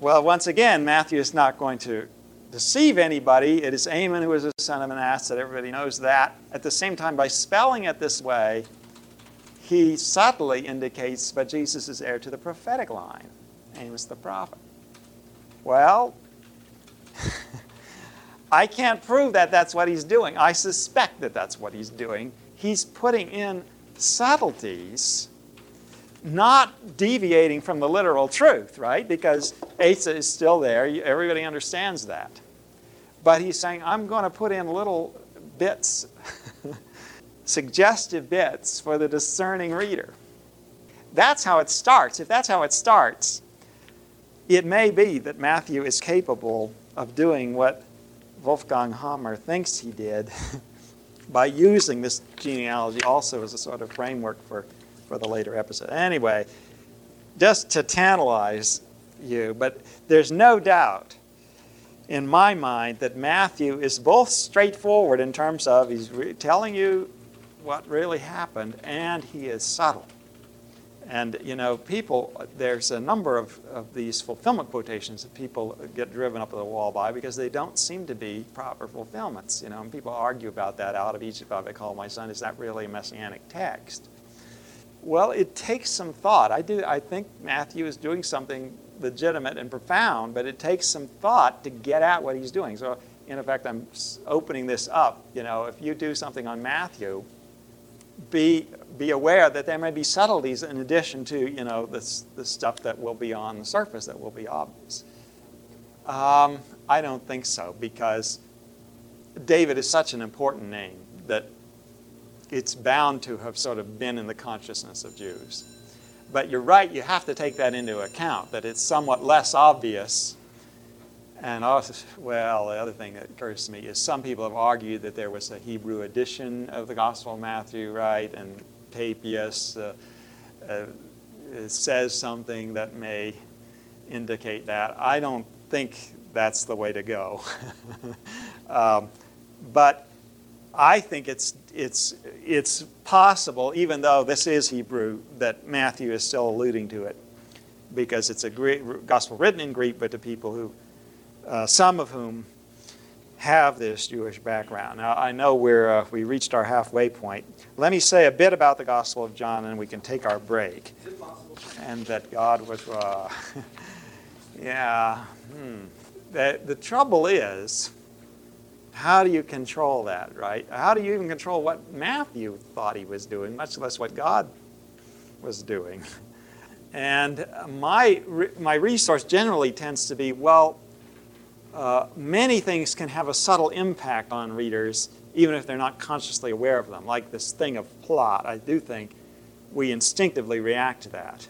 Well, once again, Matthew is not going to deceive anybody. It is Amon who is the son of Manasseh. That everybody knows that. At the same time, by spelling it this way, he subtly indicates that Jesus is heir to the prophetic line. Amos the prophet. Well, (laughs) I can't prove that that's what he's doing. I suspect that that's what he's doing. He's putting in subtleties, not deviating from the literal truth, right? Because Asa is still there. Everybody understands that. But he's saying, I'm going to put in little bits, (laughs) suggestive bits for the discerning reader. That's how it starts. If that's how it starts, it may be that Matthew is capable of doing what Wolfgang Hammer thinks he did (laughs) by using this genealogy also as a sort of framework for, for the later episode. Anyway, just to tantalize you, but there's no doubt in my mind that Matthew is both straightforward in terms of he's re- telling you what really happened and he is subtle. And, you know, people, there's a number of, of these fulfillment quotations that people get driven up the wall by because they don't seem to be proper fulfillments. You know, and people argue about that out of Egypt, I call my son, is that really a messianic text? Well, it takes some thought. I, do, I think Matthew is doing something legitimate and profound, but it takes some thought to get at what he's doing. So, in effect, I'm opening this up. You know, if you do something on Matthew, be, be aware that there may be subtleties in addition to you know the the stuff that will be on the surface that will be obvious. Um, I don't think so because David is such an important name that it's bound to have sort of been in the consciousness of Jews. But you're right, you have to take that into account, that it's somewhat less obvious and also, well, the other thing that occurs to me is some people have argued that there was a Hebrew edition of the Gospel of Matthew, right? And Papias uh, uh, says something that may indicate that. I don't think that's the way to go. (laughs) um, but I think it's, it's, it's possible, even though this is Hebrew, that Matthew is still alluding to it because it's a Greek, gospel written in Greek, but to people who uh, some of whom have this Jewish background. Now, I know we're, uh, we reached our halfway point. Let me say a bit about the Gospel of John, and we can take our break. And that God was, uh, (laughs) yeah. Hmm. The, the trouble is, how do you control that, right? How do you even control what Matthew thought he was doing, much less what God was doing? (laughs) And my, my resource generally tends to be, well, uh, many things can have a subtle impact on readers, even if they're not consciously aware of them. Like this thing of plot, I do think we instinctively react to that.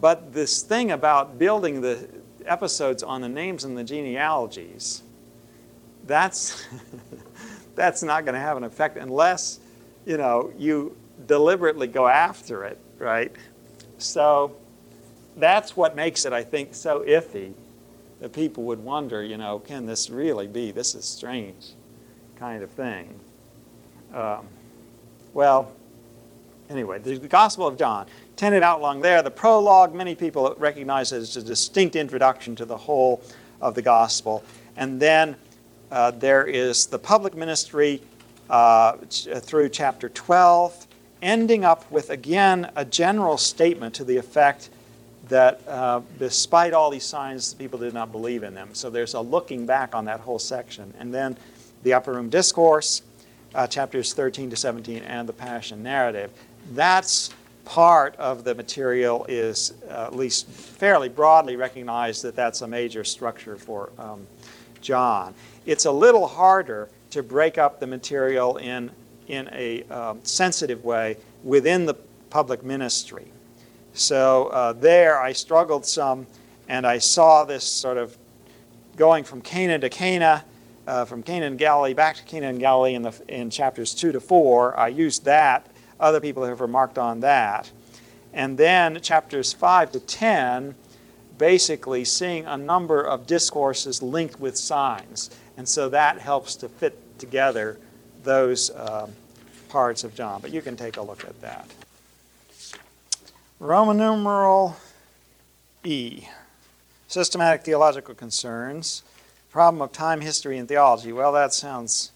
But this thing about building the episodes on the names and the genealogies, that's, (laughs) that's not going to have an effect unless, you know, you deliberately go after it, right? So that's what makes it, I think, so iffy that people would wonder, you know, can this really be? This is strange kind of thing. Um, well, anyway, the Gospel of John, tented out along there. The prologue, many people recognize it as a distinct introduction to the whole of the Gospel. And then uh, there is the public ministry uh, through chapter 12, ending up with, again, a general statement to the effect that uh, despite all these signs, people did not believe in them. So there's a looking back on that whole section. And then the Upper Room Discourse, uh, chapters 13 to 17, and the Passion Narrative. That's part of the material is uh, at least fairly broadly recognized that that's a major structure for um, John. It's a little harder to break up the material in, in a um, sensitive way within the public ministry. So uh, there I struggled some, and I saw this sort of going from Cana to Cana, uh, from Cana and Galilee back to Cana and Galilee in, the, in chapters 2 to 4. I used that. Other people have remarked on that. And then chapters 5 to 10, basically seeing a number of discourses linked with signs. And so that helps to fit together those um, parts of John. But you can take a look at that. Roman numeral E. Systematic theological concerns. Problem of time, history, and theology. Well, that sounds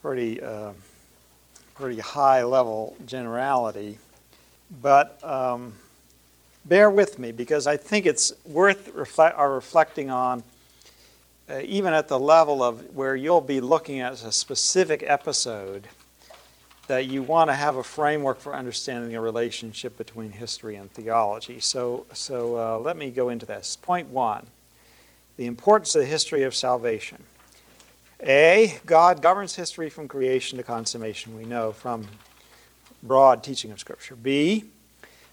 pretty, uh, pretty high level generality. But um, bear with me because I think it's worth reflect, our reflecting on, uh, even at the level of where you'll be looking at a specific episode, that you want to have a framework for understanding the relationship between history and theology. So, so uh, let me go into this. Point one the importance of the history of salvation. A, God governs history from creation to consummation, we know from broad teaching of Scripture. B,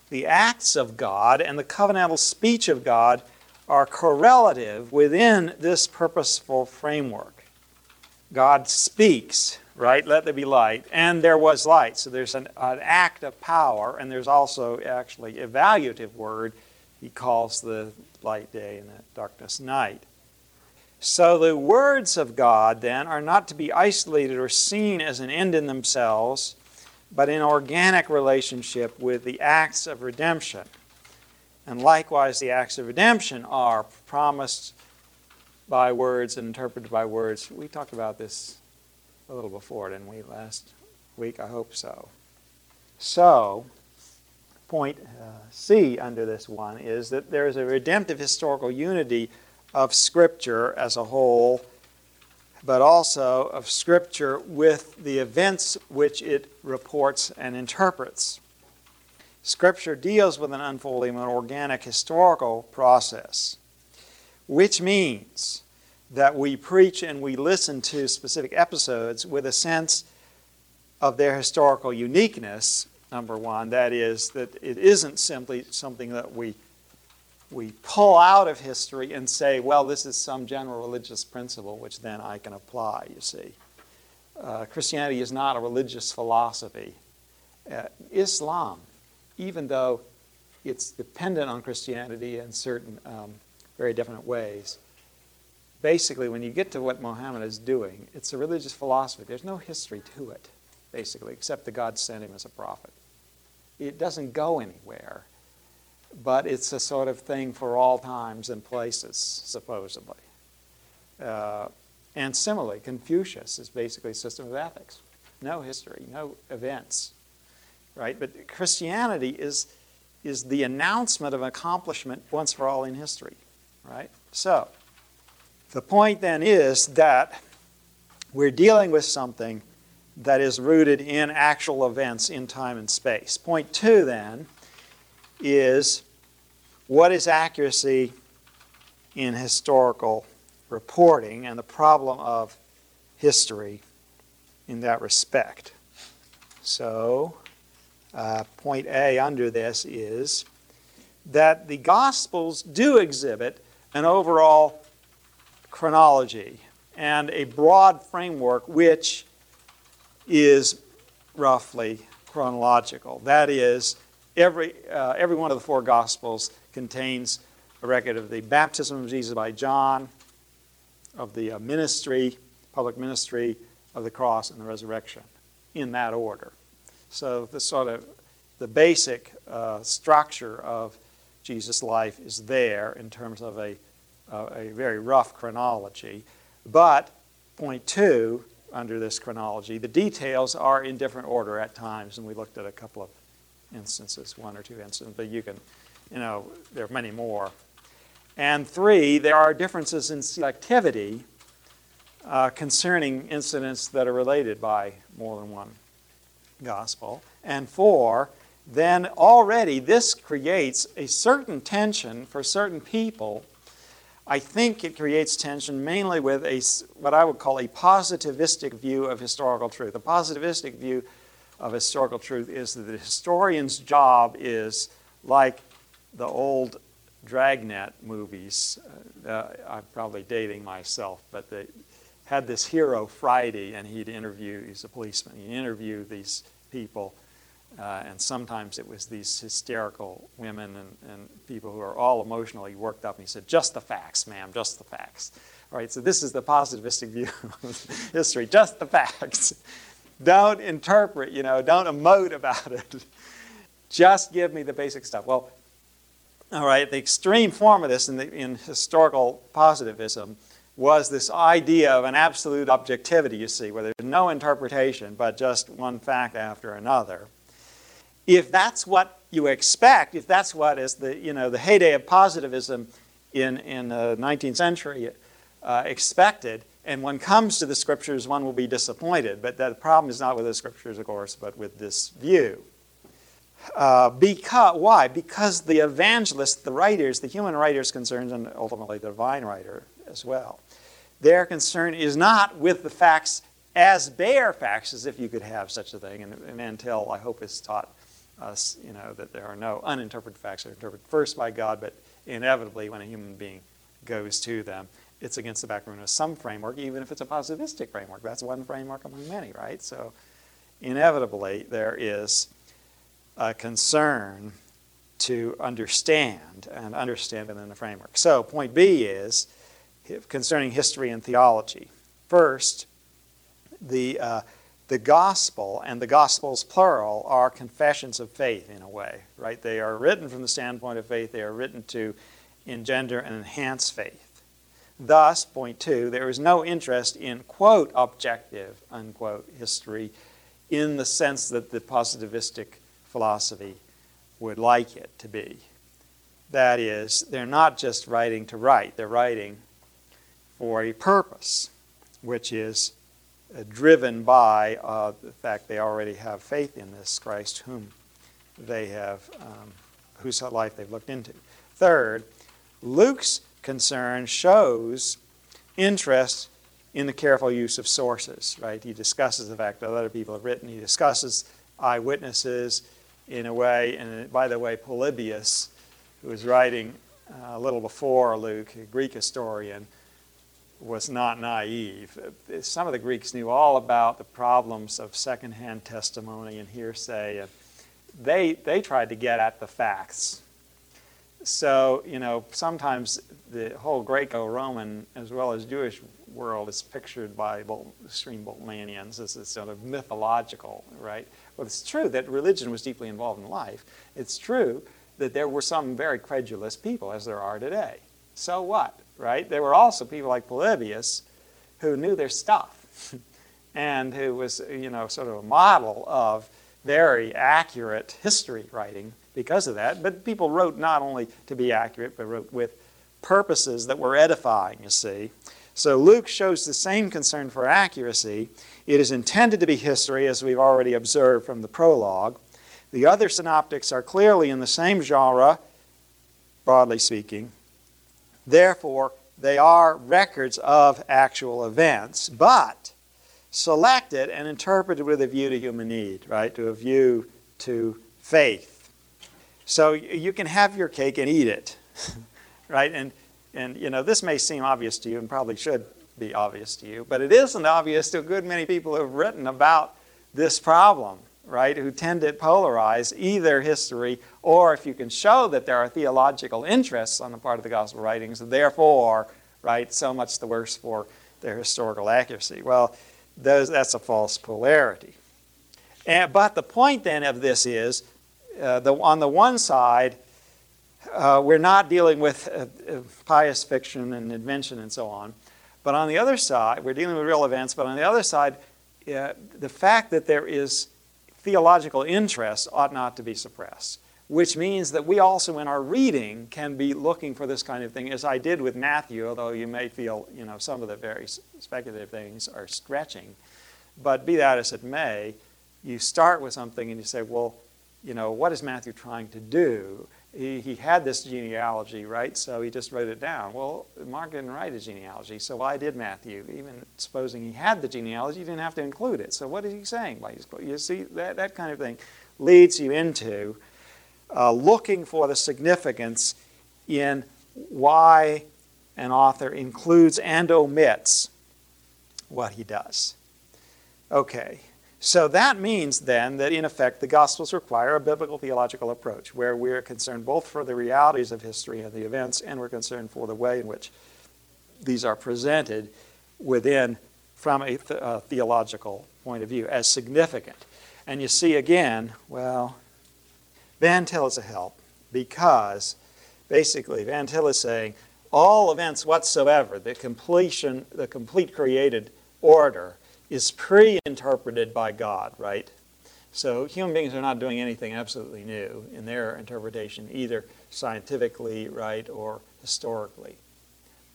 the acts of God and the covenantal speech of God are correlative within this purposeful framework. God speaks, right? Let there be light, and there was light. So there's an, an act of power, and there's also actually evaluative word he calls the light day and the darkness night. So the words of God then are not to be isolated or seen as an end in themselves, but in organic relationship with the acts of redemption. And likewise, the acts of redemption are promised by words and interpreted by words. We talked about this a little before, didn't we, last week? I hope so. So, point uh, C under this one is that there is a redemptive historical unity of Scripture as a whole but also of Scripture with the events which it reports and interprets. Scripture deals with an unfolding an organic historical process, which means that we preach and we listen to specific episodes with a sense of their historical uniqueness, number one. That is, that it isn't simply something that we we pull out of history and say, well, this is some general religious principle which then I can apply, you see. Uh, Christianity is not a religious philosophy. Uh, Islam, even though it's dependent on Christianity in certain um, very different ways, basically, when you get to what Muhammad is doing, it's a religious philosophy. There's no history to it, basically, except that God sent him as a prophet. It doesn't go anywhere but it's a sort of thing for all times and places, supposedly. Uh, and similarly, Confucius is basically a system of ethics. No history, no events, right? But Christianity is, is the announcement of an accomplishment once for all in history, right? So, the point then is that we're dealing with something that is rooted in actual events in time and space. Point two, then, is what is accuracy in historical reporting and the problem of history in that respect. So, uh, point A under this is that the Gospels do exhibit an overall chronology and a broad framework which is roughly chronological. That is, every, uh, every one of the four Gospels contains a record of the baptism of Jesus by John, of the uh, ministry, public ministry, of the cross, and the resurrection, in that order. So the sort of the basic uh, structure of Jesus' life is there in terms of a, uh, a very rough chronology. But point two, under this chronology, the details are in different order at times, and we looked at a couple of instances, one or two instances, but you can, you know, there are many more. And three, there are differences in selectivity uh, concerning incidents that are related by more than one gospel. And four, then already this creates a certain tension for certain people I think it creates tension mainly with a, what I would call a positivistic view of historical truth. A positivistic view of historical truth is that the historian's job is like the old dragnet movies. Uh, I'm probably dating myself, but they had this hero Friday, and he'd interview, he's a policeman, he'd interview these people uh, and sometimes it was these hysterical women and, and people who are all emotionally worked up. And he said, Just the facts, ma'am, just the facts. All right, so this is the positivistic view (laughs) of history, just the facts. don't interpret, you know, don't emote about it. just give me the basic stuff. Well, all right, the extreme form of this in, the, in historical positivism was this idea of an absolute objectivity, you see, where there's no interpretation but just one fact after another if that's what you expect, if that's what is the, you know, the heyday of positivism in, in the 19th century uh, expected, and one comes to the scriptures, one will be disappointed. But the problem is not with the scriptures, of course, but with this view. Uh, because, why? Because the evangelists, the writers, the human writers concerned, and ultimately the divine writer as well, their concern is not with the facts as bare facts, as if you could have such a thing, and, until I hope is taught us, you know, that there are no uninterpreted facts that are interpreted first by God, but inevitably when a human being goes to them, it's against the background of some framework, even if it's a positivistic framework. That's one framework among many, right? So inevitably there is a concern to understand and understand it in the framework. So point B is concerning history and theology. First, the uh, the gospel and the gospels plural are confessions of faith in a way right? They are written from the standpoint of faith. They are written to engender and enhance faith. Thus point two there is no interest in quote objective unquote history in the sense that the positivistic philosophy would like it to be. That is they're not just writing to write. They're writing for a purpose which is driven by uh, the fact they already have faith in this Christ, whom they have, um, whose life they've looked into. Third, Luke's concern shows interest in the careful use of sources, right? He discusses the fact that other people have written, he discusses eyewitnesses in a way, and by the way, Polybius, who was writing uh, a little before Luke, a Greek historian, was not naive. Some of the Greeks knew all about the problems of secondhand testimony and hearsay, they, they tried to get at the facts. So, you know, sometimes the whole Greco Roman as well as Jewish world is pictured by extreme Bultmannians as a sort of mythological, right? Well, it's true that religion was deeply involved in life. It's true that there were some very credulous people, as there are today. So what? Right? There were also people like Polybius who knew their stuff (laughs) and who was, you know, sort of a model of very accurate history writing because of that. But people wrote not only to be accurate, but wrote with purposes that were edifying, you see. So Luke shows the same concern for accuracy. It is intended to be history, as we've already observed from the prologue. The other synoptics are clearly in the same genre, broadly speaking, Therefore, they are records of actual events, but selected and interpreted with a view to human need, right? To a view to faith. So you can have your cake and eat it, (laughs) right? And, and, you know, this may seem obvious to you and probably should be obvious to you, but it isn't obvious to a good many people who have written about this problem right, who tend to polarize either history or if you can show that there are theological interests on the part of the gospel writings, therefore, right, so much the worse for their historical accuracy. Well, those, that's a false polarity. And, but the point then of this is uh, the, on the one side, uh, we're not dealing with uh, uh pious fiction and invention and so on. But on the other side, we're dealing with real events, but on the other side, uh, the fact that there is theological interest ought not to be suppressed, which means that we also in our reading can be looking for this kind of thing, as I did with Matthew, although you may feel, you know, some of the very speculative things are stretching. But be that as it may, you start with something and you say, well, you know, what is Matthew trying to do? He, he had this genealogy, right? So he just wrote it down. Well, Mark didn't write a genealogy, so why did Matthew? Even supposing he had the genealogy, he didn't have to include it. So what is he saying? You see, that, that kind of thing leads you into uh, looking for the significance in why an author includes and omits what he does. Okay, so that means then that in effect the Gospels require a biblical theological approach where we're concerned both for the realities of history and the events and we're concerned for the way in which these are presented within from a th- uh, theological point of view as significant. And you see again, well, Van Til is a help because basically Van Til is saying all events whatsoever, the completion, the complete created order is pre-interpreted by God, right? So human beings are not doing anything absolutely new in their interpretation, either scientifically, right, or historically.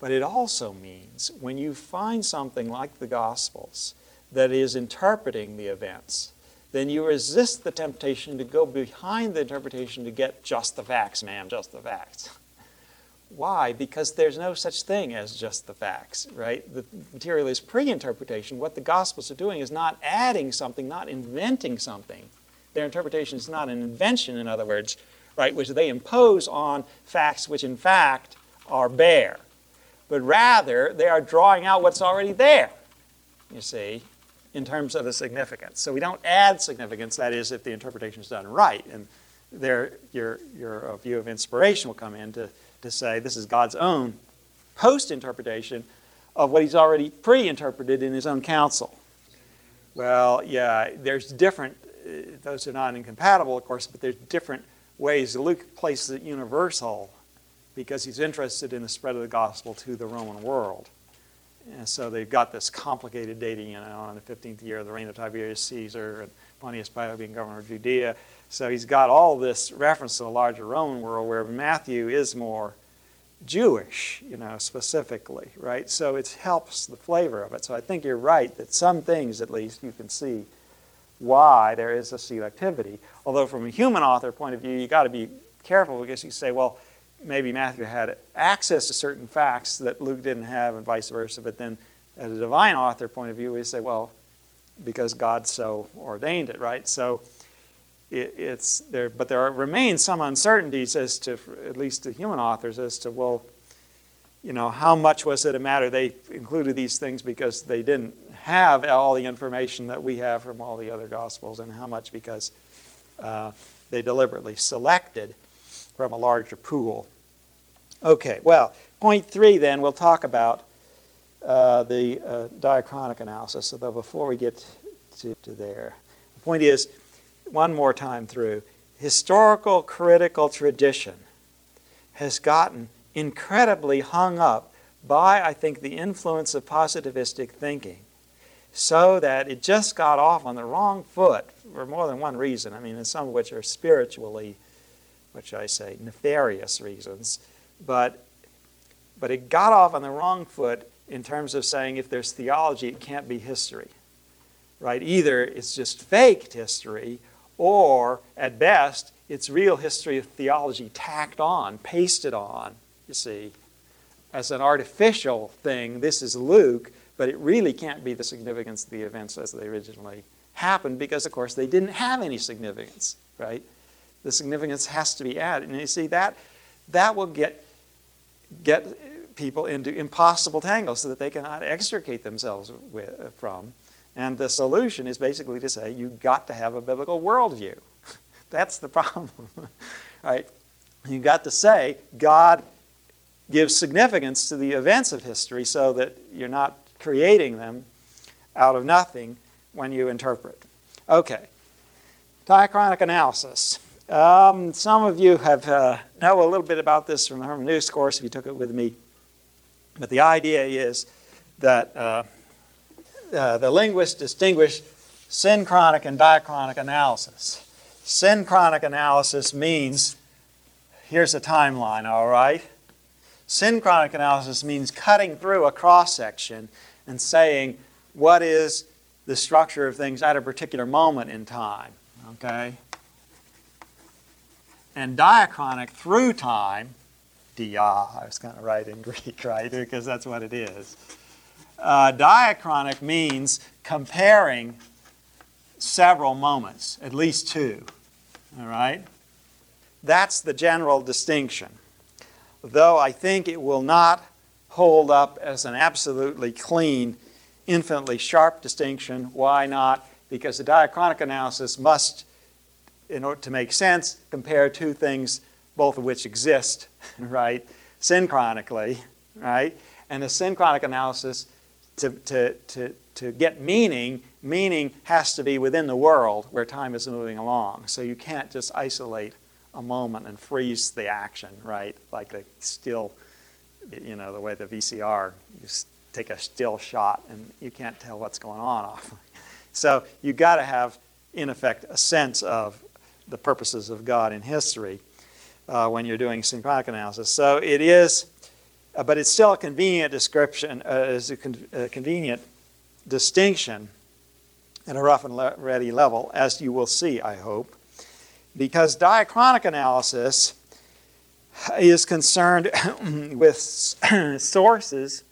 But it also means when you find something like the Gospels that is interpreting the events, then you resist the temptation to go behind the interpretation to get just the facts, ma'am, just the facts. Why? Because there's no such thing as just the facts, right? The material is pre interpretation. What the Gospels are doing is not adding something, not inventing something. Their interpretation is not an invention, in other words, right, which they impose on facts which in fact are bare. But rather, they are drawing out what's already there, you see, in terms of the significance. So we don't add significance, that is, if the interpretation is done right. And there, your, your view of inspiration will come in to to say this is God's own post interpretation of what he's already pre interpreted in his own counsel. Well, yeah, there's different, uh, those are not incompatible, of course, but there's different ways. Luke places it universal because he's interested in the spread of the gospel to the Roman world. And so they've got this complicated dating, you know, on the 15th year of the reign of Tiberius Caesar and Pontius Pilate being governor of Judea. So he's got all this reference to the larger Roman world where Matthew is more Jewish, you know, specifically, right? So it helps the flavor of it. So I think you're right that some things, at least, you can see why there is a selectivity. Although, from a human author point of view, you've got to be careful because you say, well, maybe Matthew had access to certain facts that Luke didn't have, and vice versa. But then, as a divine author point of view, we say, well, because God so ordained it, right? So it, it's there, but there remains some uncertainties as to, at least to human authors, as to well, you know, how much was it a matter they included these things because they didn't have all the information that we have from all the other gospels, and how much because uh, they deliberately selected from a larger pool. Okay, well, point three then we'll talk about uh, the uh, diachronic analysis. Although before we get to, to there, the point is one more time through, historical critical tradition has gotten incredibly hung up by, I think, the influence of positivistic thinking, so that it just got off on the wrong foot for more than one reason. I mean, some of which are spiritually, which I say, nefarious reasons, but but it got off on the wrong foot in terms of saying if there's theology, it can't be history. Right? Either it's just faked history or at best, it's real history of theology tacked on, pasted on, you see, as an artificial thing. This is Luke, but it really can't be the significance of the events as they originally happened because, of course, they didn't have any significance, right? The significance has to be added. And you see, that, that will get, get people into impossible tangles so that they cannot extricate themselves with, uh, from. And the solution is basically to say you've got to have a biblical worldview. (laughs) That's the problem. (laughs) right? You've got to say God gives significance to the events of history so that you're not creating them out of nothing when you interpret. Okay. Diachronic analysis. Um, some of you have uh, know a little bit about this from the hermeneutics course if you took it with me. But the idea is that uh, uh, the linguists distinguish synchronic and diachronic analysis. Synchronic analysis means here's a timeline, all right? Synchronic analysis means cutting through a cross section and saying what is the structure of things at a particular moment in time, okay? And diachronic through time, dia, I was going to write in (laughs) Greek, right? Because that's what it is. Uh, diachronic means comparing several moments, at least two. All right? That's the general distinction. Though I think it will not hold up as an absolutely clean, infinitely sharp distinction. Why not? Because the diachronic analysis must, in order to make sense, compare two things, both of which exist, (laughs) right, synchronically, right? And the synchronic analysis, to, to, to, to get meaning, meaning has to be within the world where time is moving along. So you can't just isolate a moment and freeze the action, right? Like a still, you know, the way the VCR, you take a still shot and you can't tell what's going on (laughs) off. So you've got to have, in effect, a sense of the purposes of God in history uh, when you're doing synchronic analysis. So it is, uh, but it's still a convenient description, uh, is a, con- a convenient distinction at a rough and le- ready level, as you will see, I hope because diachronic analysis is concerned (coughs) with (coughs) sources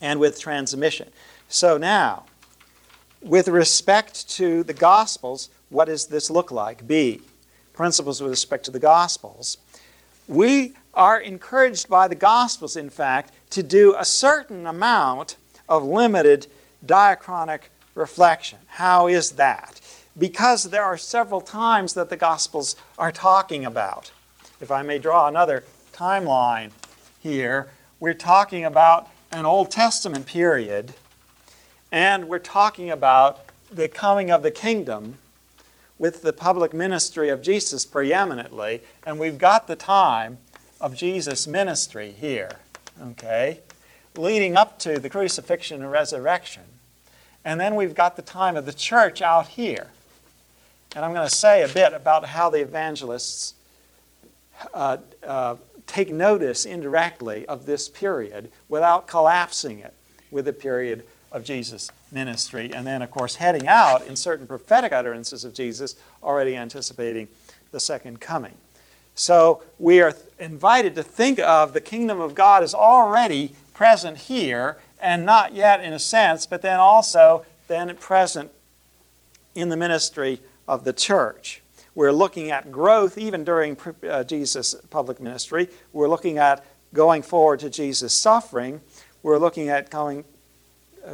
and with transmission. So now, with respect to the Gospels, what does this look like? B. Principles with respect to the Gospels. We are encouraged by the Gospels, in fact, to do a certain amount of limited diachronic reflection. How is that? because there are several times that the Gospels are talking about. If I may draw another timeline here, we're talking about an Old Testament period, and we're talking about the coming of the kingdom with the public ministry of Jesus preeminently, and we've got the time of Jesus' ministry here, okay, leading up to the crucifixion and resurrection. And then we've got the time of the church out here. And I'm going to say a bit about how the evangelists uh, uh, take notice indirectly of this period without collapsing it with the period of Jesus' ministry. And then, of course, heading out in certain prophetic utterances of Jesus, already anticipating the second coming. So we are invited to think of the kingdom of God as already present here and not yet in a sense, but then also then present in the ministry of the church. We're looking at growth even during uh, Jesus' public ministry. We're looking at going forward to Jesus' suffering. We're looking at going,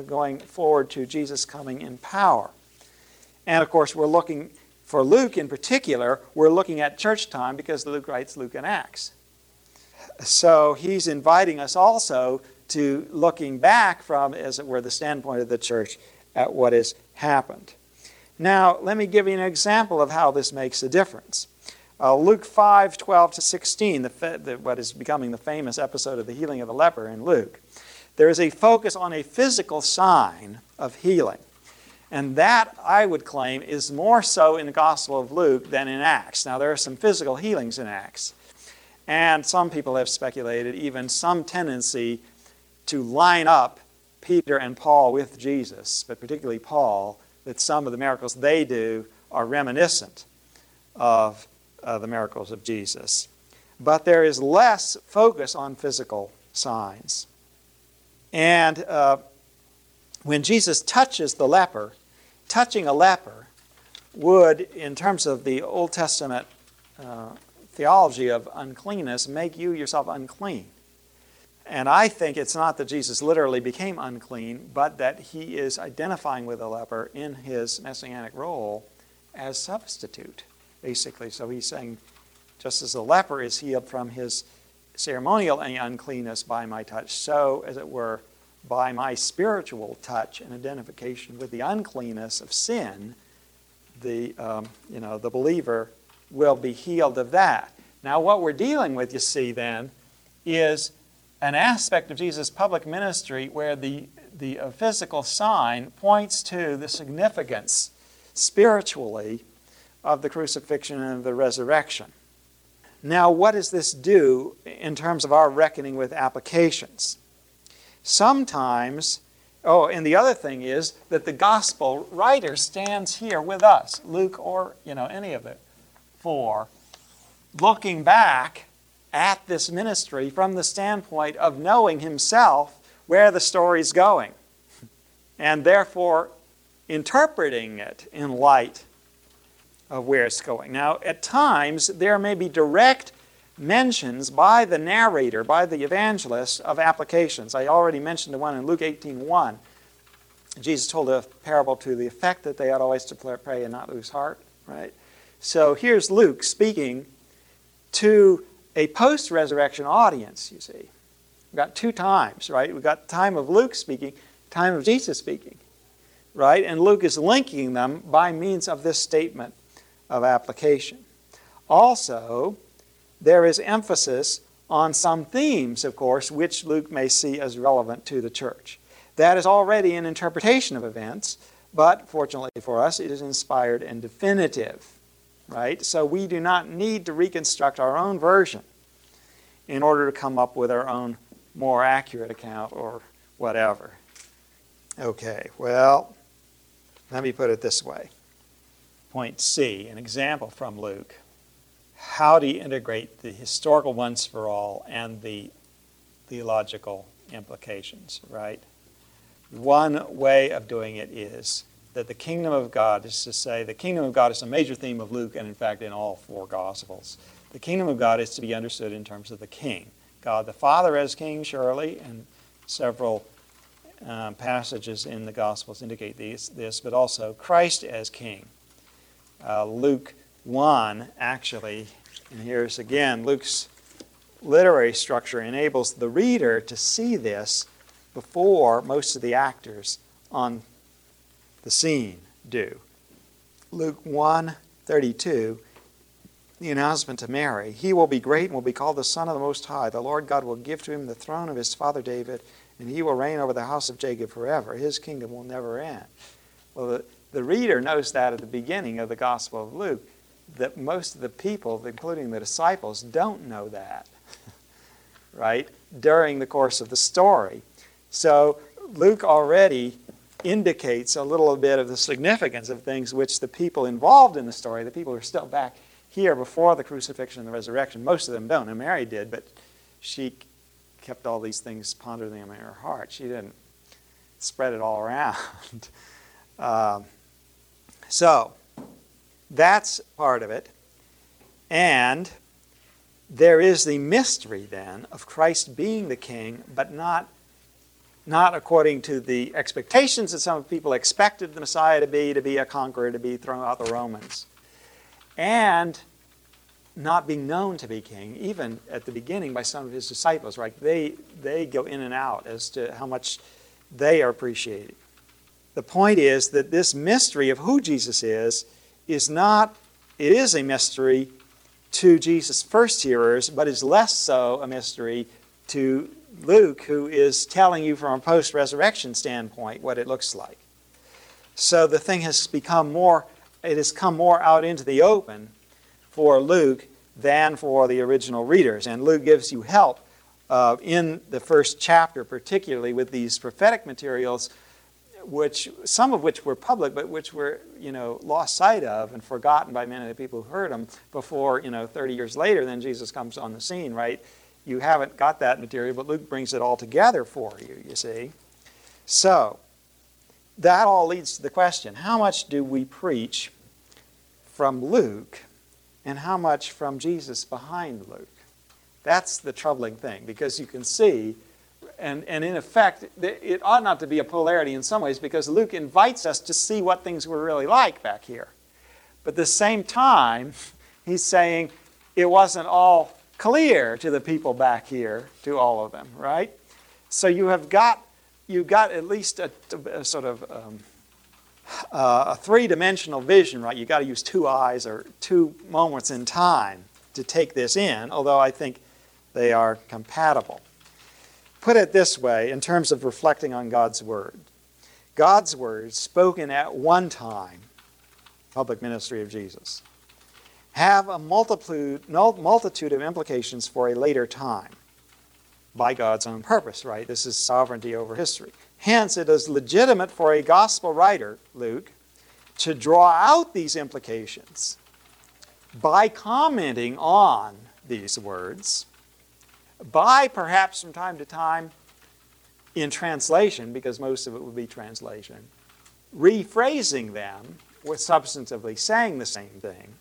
going forward to Jesus coming in power. And of course, we're looking, for Luke in particular, we're looking at church time because Luke writes Luke and Acts. So he's inviting us also to looking back from, as it were, the standpoint of the church at what has happened. Now, let me give you an example of how this makes a difference. Uh, Luke 5 12 to 16, the, the, what is becoming the famous episode of the healing of the leper in Luke. There is a focus on a physical sign of healing. And that, I would claim, is more so in the Gospel of Luke than in Acts. Now, there are some physical healings in Acts. And some people have speculated even some tendency to line up Peter and Paul with Jesus, but particularly Paul, that some of the miracles they do are reminiscent of uh, the miracles of Jesus. But there is less focus on physical signs. And uh, when Jesus touches the leper, touching a leper would, in terms of the Old Testament uh, theology of uncleanness, make you yourself unclean. And I think it's not that Jesus literally became unclean, but that he is identifying with the leper in his messianic role as substitute, basically. So he's saying, just as the leper is healed from his ceremonial uncleanness by my touch, so, as it were, by my spiritual touch and identification with the uncleanness of sin, the, um, you know, the believer will be healed of that. Now, what we're dealing with, you see, then, is an aspect of Jesus' public ministry where the, the uh, physical sign points to the significance spiritually of the crucifixion and the resurrection. Now, what does this do in terms of our reckoning with applications? Sometimes, oh, and the other thing is that the gospel writer stands here with us, Luke or, you know, any of it, for looking back at this ministry from the standpoint of knowing himself where the story's going, and therefore interpreting it in light of where it's going. Now, at times, there may be direct mentions by the narrator, by the evangelist, of applications. I already mentioned the one in Luke 18.1. Jesus told a parable to the effect that they ought always to pray and not lose heart, right? So here's Luke speaking to a post-resurrection audience, you see. We've got two times, right? We've got time of Luke speaking, time of Jesus speaking, right? And Luke is linking them by means of this statement of application. Also, there is emphasis on some themes, of course, which Luke may see as relevant to the church. That is already an interpretation of events, but fortunately for us, it is inspired and definitive, right? So we do not need to reconstruct our own version in order to come up with our own more accurate account or whatever. Okay, well, let me put it this way. Point C, an example from Luke. How do you integrate the historical once for all and the theological implications, right? One way of doing it is that the kingdom of God is to say the kingdom of God is a major theme of Luke and, in fact, in all four Gospels. The kingdom of God is to be understood in terms of the king. God the Father as king, surely, and several um, passages in the Gospels indicate these, this, but also Christ as king. Uh, Luke 1, actually, and here's again Luke's literary structure enables the reader to see this before most of the actors on the scene do. Luke 1 32, the announcement to Mary He will be great and will be called the Son of the Most High. The Lord God will give to him the throne of his father David, and he will reign over the house of Jacob forever. His kingdom will never end. Well, the, reader knows that at the beginning of the Gospel of Luke, that most of the people, including the disciples, don't know that, (laughs) right, during the course of the story. So Luke already indicates a little bit of the significance of things which the people involved in the story, the people who are still back here before the crucifixion and the resurrection, most of them don't. And Mary did, but she kept all these things pondering them in her heart. She didn't spread it all around. um, (laughs) so, that's part of it. And there is the mystery then of Christ being the king, but not, not according to the expectations that some people expected the Messiah to be, to be a conqueror, to be thrown out the Romans. And not being known to be king, even at the beginning by some of his disciples, right? They, they go in and out as to how much they are appreciated. The point is that this mystery of who Jesus is is not, it is a mystery to Jesus' first hearers, but is less so a mystery to Luke, who is telling you from a post resurrection standpoint what it looks like. So the thing has become more, it has come more out into the open for Luke than for the original readers. And Luke gives you help uh, in the first chapter, particularly with these prophetic materials which some of which were public, but which were you know lost sight of and forgotten by many of the people who heard them before you know 30 years later. Then Jesus comes on the scene, right? You haven't got that material, but Luke brings it all together for you. You see, so that all leads to the question: How much do we preach from Luke, and how much from Jesus behind Luke? That's the troubling thing because you can see and, and in effect, it ought not to be a polarity in some ways because Luke invites us to see what things were really like back here. But at the same time, (laughs) he's saying it wasn't all clear to the people back here, to all of them, right? So you have got, you've got at least a, a sort of um, uh, a three dimensional vision, right? You've got to use two eyes or two moments in time to take this in, although I think they are compatible put it this way in terms of reflecting on God's Word God's Word, spoken at one time, public ministry of Jesus, have a multitude, multitude of implications for a later time by God's own purpose, right? This is sovereignty over history. Hence, it is legitimate for a gospel writer, Luke, to draw out these implications by commenting on these words, by perhaps from time to time in translation, because most of it would be translation, rephrasing them with substantively saying the same thing,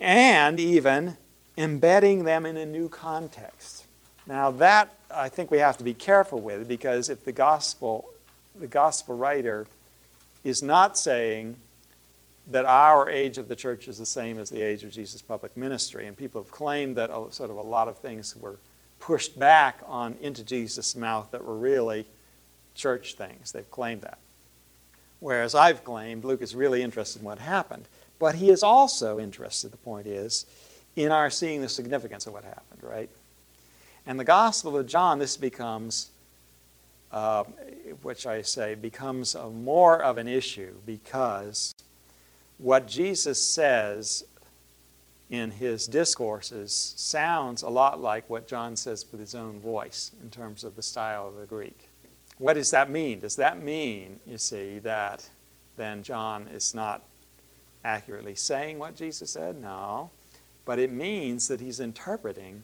and even embedding them in a new context. Now that I think we have to be careful with because if the gospel the gospel writer is not saying that our age of the church is the same as the age of Jesus' public ministry. And people have claimed that sort of a lot of things were pushed back on into Jesus' mouth that were really church things. They've claimed that. Whereas I've claimed Luke is really interested in what happened. But he is also interested, the point is, in our seeing the significance of what happened, right? And the Gospel of John, this becomes, uh, which I say, becomes more of an issue because what Jesus says in his discourses sounds a lot like what John says with his own voice in terms of the style of the Greek. What does that mean? Does that mean, you see, that then John is not accurately saying what Jesus said? No. But it means that he's interpreting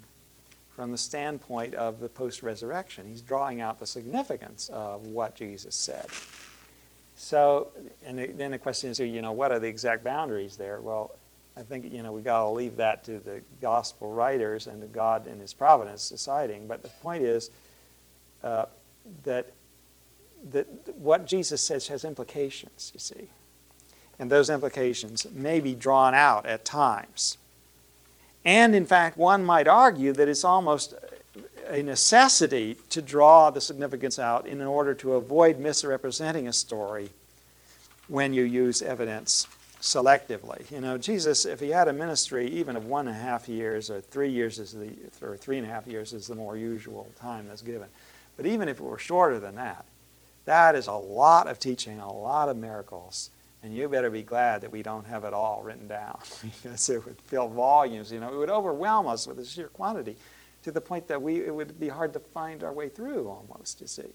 from the standpoint of the post resurrection. He's drawing out the significance of what Jesus said. So, and then the question is, you know, what are the exact boundaries there? Well, I think, you know, we've got to leave that to the gospel writers and to God in His providence deciding. But the point is uh, that, that what Jesus says has implications, you see. And those implications may be drawn out at times. And in fact, one might argue that it's almost a necessity to draw the significance out in order to avoid misrepresenting a story when you use evidence selectively. You know, Jesus, if he had a ministry even of one and a half years or three years is the or three and a half years is the more usual time that's given. But even if it were shorter than that, that is a lot of teaching, a lot of miracles. And you better be glad that we don't have it all written down (laughs) because it would fill volumes. You know, it would overwhelm us with the sheer quantity to the point that we, it would be hard to find our way through almost, you see.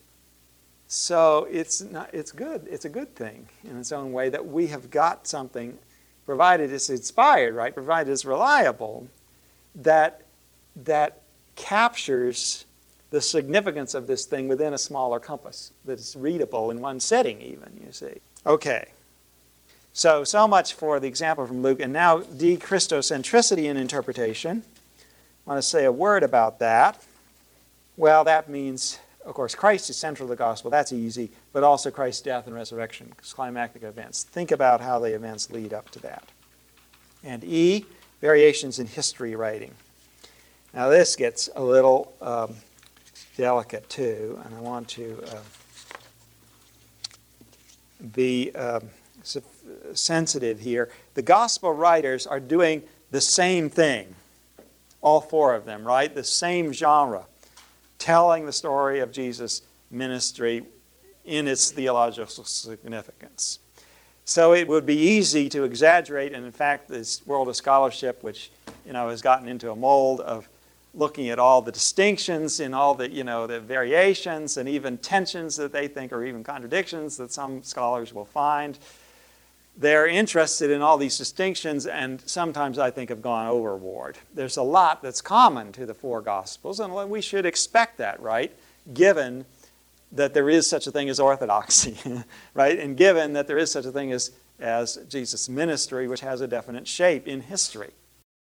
So it's, not, it's good. It's a good thing in its own way that we have got something, provided it's inspired, right? Provided it's reliable, that, that captures the significance of this thing within a smaller compass, that is readable in one setting, even, you see. Okay. So, so much for the example from Luke. And now, de Christocentricity in interpretation. I want to say a word about that. Well, that means, of course, Christ is central to the gospel. That's easy. But also Christ's death and resurrection, climactic events. Think about how the events lead up to that. And E, variations in history writing. Now, this gets a little um, delicate too, and I want to uh, be uh, sensitive here. The gospel writers are doing the same thing all four of them, right? The same genre, telling the story of Jesus' ministry in its theological significance. So it would be easy to exaggerate, and in fact, this world of scholarship, which you know has gotten into a mold of looking at all the distinctions in all the you know the variations and even tensions that they think are even contradictions that some scholars will find they're interested in all these distinctions and sometimes I think have gone overboard. There's a lot that's common to the four Gospels, and we should expect that, right? Given that there is such a thing as orthodoxy, (laughs) right? And given that there is such a thing as, as Jesus' ministry, which has a definite shape in history.